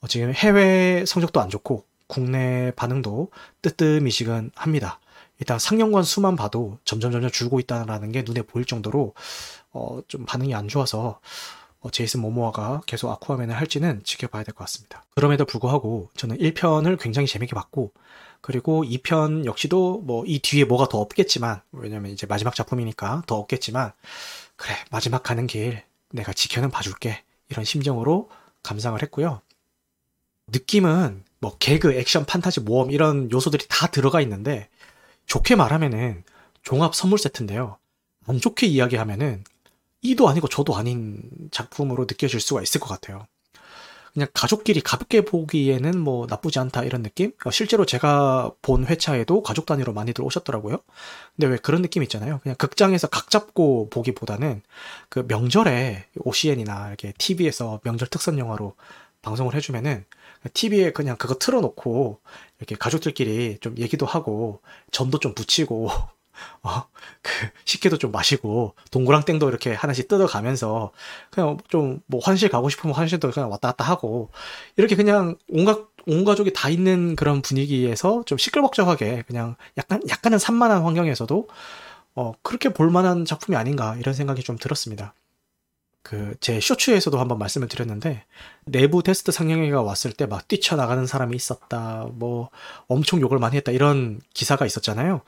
어, 지금 해외 성적도 안 좋고 국내 반응도 뜨뜻미지근합니다. 일단 상영관 수만 봐도 점점 점점 줄고 있다는 게 눈에 보일 정도로 어, 좀 반응이 안 좋아서 어, 제이슨 모모아가 계속 아쿠아맨을 할지는 지켜봐야 될 것 같습니다. 그럼에도 불구하고 저는 1편을 굉장히 재밌게 봤고 그리고 2편 역시도 뭐 이 뒤에 뭐가 더 없겠지만 왜냐면 이제 마지막 작품이니까 더 없겠지만 그래 마지막 가는 길 내가 지켜는 봐줄게 이런 심정으로 감상을 했고요. 느낌은 뭐 개그, 액션, 판타지, 모험 이런 요소들이 다 들어가 있는데 좋게 말하면은 종합 선물 세트인데요. 안 좋게 이야기하면은 이도 아니고 저도 아닌 작품으로 느껴질 수가 있을 것 같아요. 그냥 가족끼리 가볍게 보기에는 뭐 나쁘지 않다 이런 느낌? 어, 실제로 제가 본 회차에도 가족 단위로 많이들 오셨더라고요. 근데 왜 그런 느낌 있잖아요. 그냥 극장에서 각 잡고 보기보다는 그 명절에 OCN이나 이렇게 TV에서 명절 특선 영화로 방송을 해주면은 TV에 그냥 그거 틀어놓고 이렇게 가족들끼리 좀 얘기도 하고 전도 좀 붙이고 *laughs* 어, 그 식혜도 좀 마시고 동그랑땡도 이렇게 하나씩 뜯어가면서 그냥 좀 뭐 화장실 가고 싶으면 화장실도 그냥 왔다 갔다 하고 이렇게 그냥 온갖 온 가족이 다 있는 그런 분위기에서 좀 시끌벅적하게 그냥 약간 약간은 산만한 환경에서도 어 그렇게 볼만한 작품이 아닌가 이런 생각이 좀 들었습니다. 그 제 쇼츠에서도 한번 말씀을 드렸는데 내부 테스트 상영회가 왔을 때 막 뛰쳐나가는 사람이 있었다 뭐 엄청 욕을 많이 했다 이런 기사가 있었잖아요.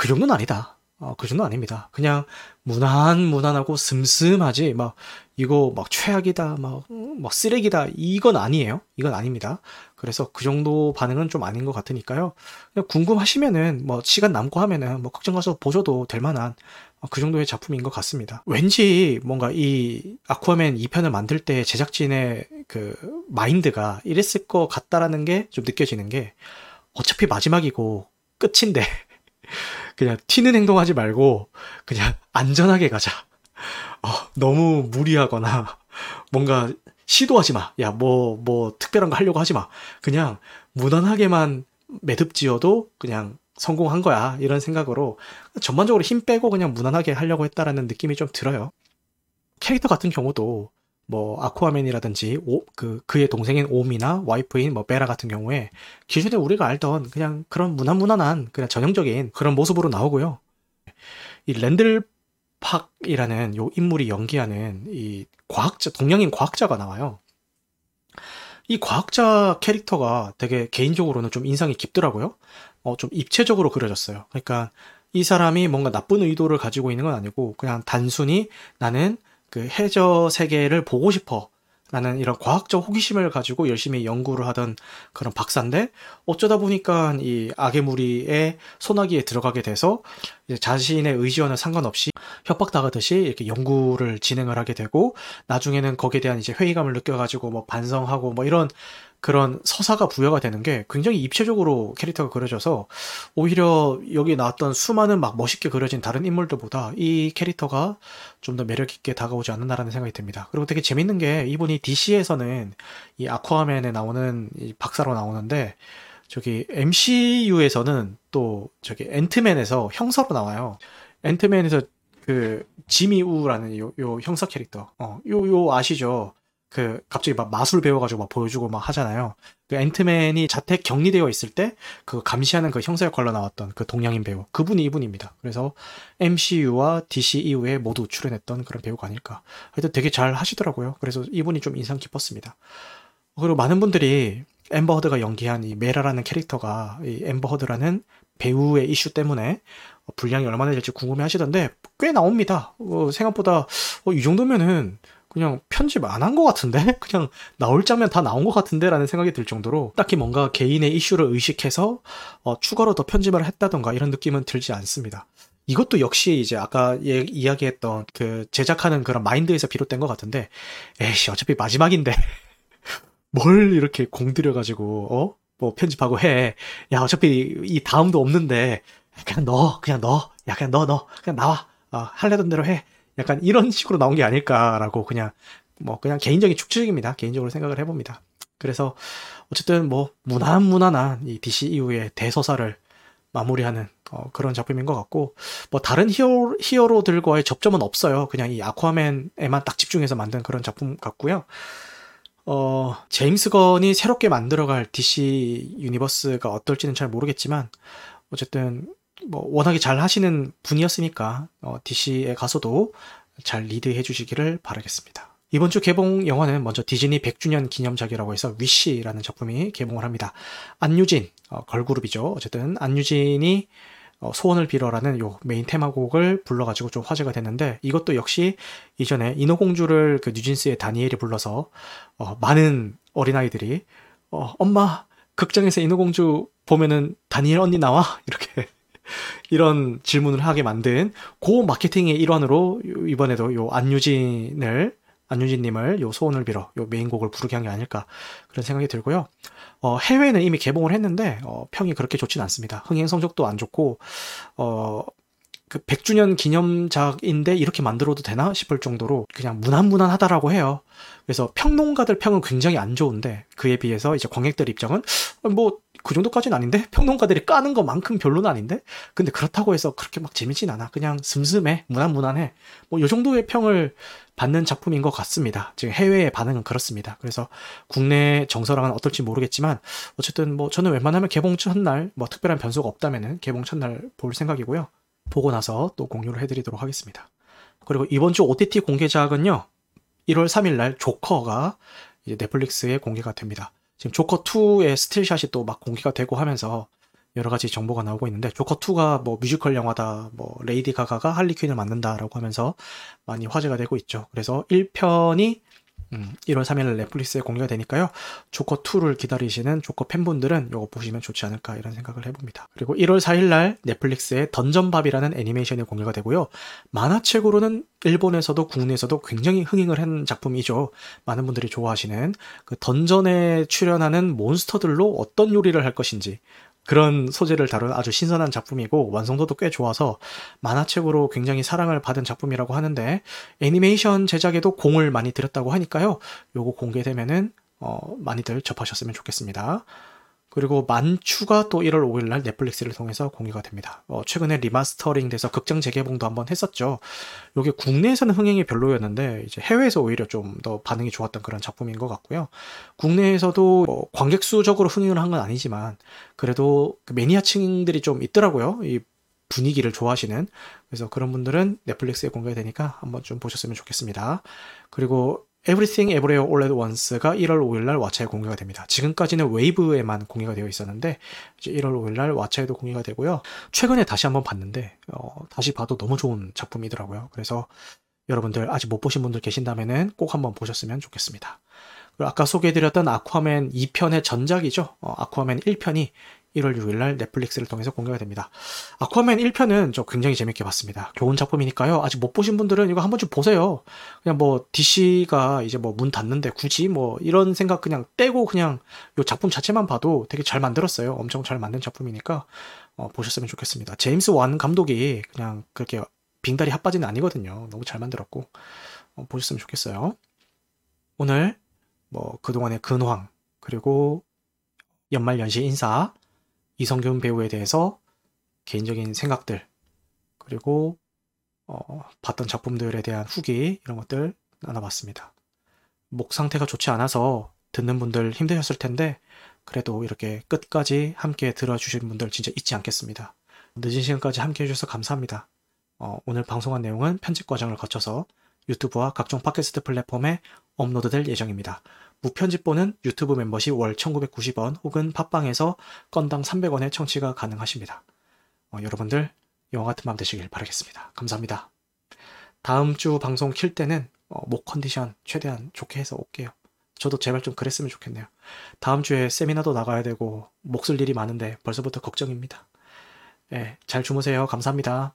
그 정도는 아니다. 어, 그 정도 아닙니다. 그냥 무난 무난하고 슴슴하지 막 이거 막 최악이다 막, 막 쓰레기다 이건 아니에요. 이건 아닙니다. 그래서 그 정도 반응은 좀 아닌 것 같으니까요. 그냥 궁금하시면은 뭐 시간 남고 하면은 뭐 극장 가서 보셔도 될 만한 어, 그 정도의 작품인 것 같습니다. 왠지 뭔가 이 아쿠아맨 2편을 만들 때 제작진의 그 마인드가 이랬을 것 같다라는 게 좀 느껴지는 게 어차피 마지막이고 끝인데 *laughs* 그냥 튀는 행동하지 말고 그냥 안전하게 가자. 어, 너무 무리하거나 뭔가 시도하지 마. 야, 뭐, 뭐, 특별한 거 하려고 하지 마. 그냥 무난하게만 매듭 지어도 그냥 성공한 거야. 이런 생각으로 전반적으로 힘 빼고 그냥 무난하게 하려고 했다라는 느낌이 좀 들어요. 캐릭터 같은 경우도 뭐 아쿠아맨이라든지 오, 그 그의 동생인 옴이나 와이프인 뭐 베라 같은 경우에 기존에 우리가 알던 그냥 그런 무난무난한 그냥 전형적인 그런 모습으로 나오고요. 이 랜들 팍이라는 요 인물이 연기하는 이 과학자 동양인 과학자가 나와요. 이 과학자 캐릭터가 되게 개인적으로는 좀 인상이 깊더라고요. 어, 좀 입체적으로 그려졌어요. 그러니까 이 사람이 뭔가 나쁜 의도를 가지고 있는 건 아니고 그냥 단순히 나는 그 해저 세계를 보고 싶어. 라는 이런 과학적 호기심을 가지고 열심히 연구를 하던 그런 박사인데 어쩌다 보니까 이 악의 무리의 소나기에 들어가게 돼서 자신의 의지와는 상관없이 협박당하듯이 이렇게 연구를 진행을 하게 되고 나중에는 거기에 대한 이제 회의감을 느껴가지고 뭐 반성하고 뭐 이런 그런 서사가 부여가 되는 게 굉장히 입체적으로 캐릭터가 그려져서 오히려 여기 나왔던 수많은 막 멋있게 그려진 다른 인물들보다 이 캐릭터가 좀 더 매력 있게 다가오지 않는다라는 생각이 듭니다. 그리고 되게 재밌는 게 이분이 DC에서는 이 아쿠아맨에 나오는 이 박사로 나오는데 저기 MCU에서는 또 저기 앤트맨에서 형사로 나와요. 앤트맨에서 그 지미 우라는 요, 요 형사 캐릭터. 어, 요, 요 아시죠? 그 갑자기 막 마술 배워가지고 막 보여주고 막 하잖아요. 그 앤트맨이 자택 격리되어 있을 때 그 감시하는 그 형사 역할로 나왔던 그 동양인 배우 그분이 이분입니다. 그래서 MCU와 DCEU에 모두 출연했던 그런 배우가 아닐까. 하여튼 되게 잘 하시더라고요. 그래서 이분이 좀 인상 깊었습니다. 그리고 많은 분들이 엠버 허드가 연기한 이 메라라는 캐릭터가 이 엠버 허드라는 배우의 이슈 때문에 분량이 얼마나 될지 궁금해 하시던데 꽤 나옵니다. 어, 생각보다 어, 이 정도면은 그냥 편집 안 한 것 같은데? *laughs* 그냥 나올 장면 다 나온 것 같은데? 라는 생각이 들 정도로 딱히 뭔가 개인의 이슈를 의식해서 어, 추가로 더 편집을 했다던가 이런 느낌은 들지 않습니다. 이것도 역시 이제 아까 예, 이야기했던 그 제작하는 그런 마인드에서 비롯된 것 같은데, 에이씨, 어차피 마지막인데. *laughs* 뭘 이렇게 공들여가지고, 어? 뭐 편집하고 해. 야, 어차피 이 다음도 없는데, 그냥 넣어, 그냥 넣어. 야, 그냥 넣어, 넣어. 그냥 나와. 어, 할래던 대로 해. 약간 이런 식으로 나온 게 아닐까라고 그냥 뭐 그냥 개인적인 축축입니다. 개인적으로 생각을 해봅니다. 그래서 어쨌든 뭐 무난 무난한 이 DCEU의 대서사를 마무리하는 어, 그런 작품인 것 같고 뭐 다른 히어, 히어로들과의 접점은 없어요. 그냥 이 아쿠아맨에만 딱 집중해서 만든 그런 작품 같고요. 어, 제임스 건이 새롭게 만들어갈 DC 유니버스가 어떨지는 잘 모르겠지만 어쨌든 뭐 워낙에 잘 하시는 분이었으니까 어, DC에 가서도 잘 리드해 주시기를 바라겠습니다. 이번 주 개봉 영화는 먼저 디즈니 100주년 기념작이라고 해서 위시라는 작품이 개봉을 합니다. 안유진 어, 걸그룹이죠. 어쨌든 안유진이 어, 소원을 빌어라는 요 메인 테마곡을 불러가지고 좀 화제가 됐는데 이것도 역시 이전에 인어공주를 그 뉴진스의 다니엘이 불러서 어, 많은 어린아이들이 어, 엄마 극장에서 인어공주 보면은 다니엘 언니 나와 이렇게 이런 질문을 하게 만든 고 마케팅의 일환으로 이번에도 요 안유진을 안유진님을 요 소원을 빌어 요 메인곡을 부르게 한 게 아닐까 그런 생각이 들고요. 어, 해외는 이미 개봉을 했는데 어, 평이 그렇게 좋진 않습니다. 흥행 성적도 안 좋고 어, 그 100주년 기념작인데 이렇게 만들어도 되나 싶을 정도로 그냥 무난무난하다라고 해요. 그래서 평론가들 평은 굉장히 안 좋은데 그에 비해서 이제 관객들 입장은 뭐 그 정도까지는 아닌데 평론가들이 까는 것만큼 별로는 아닌데 근데 그렇다고 해서 그렇게 막 재밌진 않아. 그냥 슴슴해 무난무난해. 뭐 요 정도의 평을 받는 작품인 것 같습니다. 지금 해외의 반응은 그렇습니다. 그래서 국내 정서랑은 어떨지 모르겠지만 어쨌든 뭐 저는 웬만하면 개봉 첫날 뭐 특별한 변수가 없다면은 개봉 첫날 볼 생각이고요. 보고 나서 또 공유를 해드리도록 하겠습니다. 그리고 이번 주 OTT 공개작은요. 1월 3일 날 조커가 이제 넷플릭스에 공개가 됩니다. 지금 조커 2의 still shot이 또 막 공개가 되고 하면서 여러 가지 정보가 나오고 있는데 조커 2가 뭐 뮤지컬 영화다, 뭐 레이디 가가가 할리 퀸을 맡는다라고 하면서 많이 화제가 되고 있죠. 그래서 1편이 음, 1월 3일 넷플릭스에 공개가 되니까요. 조커 2를 기다리시는 조커 팬분들은 이거 보시면 좋지 않을까 이런 생각을 해봅니다. 그리고 1월 4일 날 넷플릭스에 던전밥이라는 애니메이션이 공개가 되고요. 만화책으로는 일본에서도 국내에서도 굉장히 흥행을 한 작품이죠. 많은 분들이 좋아하시는 그 던전에 출연하는 몬스터들로 어떤 요리를 할 것인지 그런 소재를 다룬 아주 신선한 작품이고 완성도도 꽤 좋아서 만화책으로 굉장히 사랑을 받은 작품이라고 하는데 애니메이션 제작에도 공을 많이 들였다고 하니까요. 요거 공개되면은 어, 많이들 접하셨으면 좋겠습니다. 그리고 만추가 또 1월 5일 날 넷플릭스를 통해서 공개가 됩니다. 어, 최근에 리마스터링 돼서 극장 재개봉도 한번 했었죠. 요게 국내에서는 흥행이 별로였는데 이제 해외에서 오히려 좀 더 반응이 좋았던 그런 작품인 것 같고요. 국내에서도 뭐 관객 수적으로 흥행을 한 건 아니지만 그래도 그 매니아층들이 좀 있더라고요. 이 분위기를 좋아하시는 그래서 그런 분들은 넷플릭스에 공개되니까 한번 좀 보셨으면 좋겠습니다. 그리고 Everything Everywhere All at Once가 1월 5일 날 왓챠에 공개가 됩니다. 지금까지는 웨이브에만 공개가 되어 있었는데 이제 1월 5일 날 왓챠에도 공개가 되고요. 최근에 다시 한번 봤는데 어, 다시 봐도 너무 좋은 작품이더라고요. 그래서 여러분들 아직 못 보신 분들 계신다면은 꼭 한번 보셨으면 좋겠습니다. 아까 소개해드렸던 아쿠아맨 2편의 전작이죠. 어, 아쿠아맨 1편이 1월 6일 날 넷플릭스를 통해서 공개가 됩니다. 아쿠아맨 1편은 저 굉장히 재밌게 봤습니다. 좋은 작품이니까요. 아직 못 보신 분들은 이거 한 번쯤 보세요. 그냥 뭐 DC가 이제 뭐 문 닫는데 굳이 뭐 이런 생각 그냥 떼고 그냥 요 작품 자체만 봐도 되게 잘 만들었어요. 엄청 잘 만든 작품이니까 어, 보셨으면 좋겠습니다. 제임스 완 감독이 그냥 그렇게 빙다리 핫바지는 아니거든요. 너무 잘 만들었고 어, 보셨으면 좋겠어요. 오늘 뭐 그동안의 근황 그리고 연말 연시 인사 이성균 배우에 대해서 개인적인 생각들 그리고 어, 봤던 작품들에 대한 후기 이런 것들 나눠봤습니다. 목 상태가 좋지 않아서 듣는 분들 힘드셨을 텐데 그래도 이렇게 끝까지 함께 들어주신 분들 진짜 잊지 않겠습니다. 늦은 시간까지 함께 해주셔서 감사합니다. 어, 오늘 방송한 내용은 편집 과정을 거쳐서 유튜브와 각종 팟캐스트 플랫폼에 업로드될 예정입니다. 무편집본은 유튜브 멤버십 월 1990원 혹은 팟빵에서 건당 300원에 청취가 가능하십니다. 어, 여러분들 영화 같은 밤 되시길 바라겠습니다. 감사합니다. 다음 주 방송 킬 때는 어, 목 컨디션 최대한 좋게 해서 올게요. 저도 제발 좀 그랬으면 좋겠네요. 다음 주에 세미나도 나가야 되고 목 쓸 일이 많은데 벌써부터 걱정입니다. 네, 잘 주무세요. 감사합니다.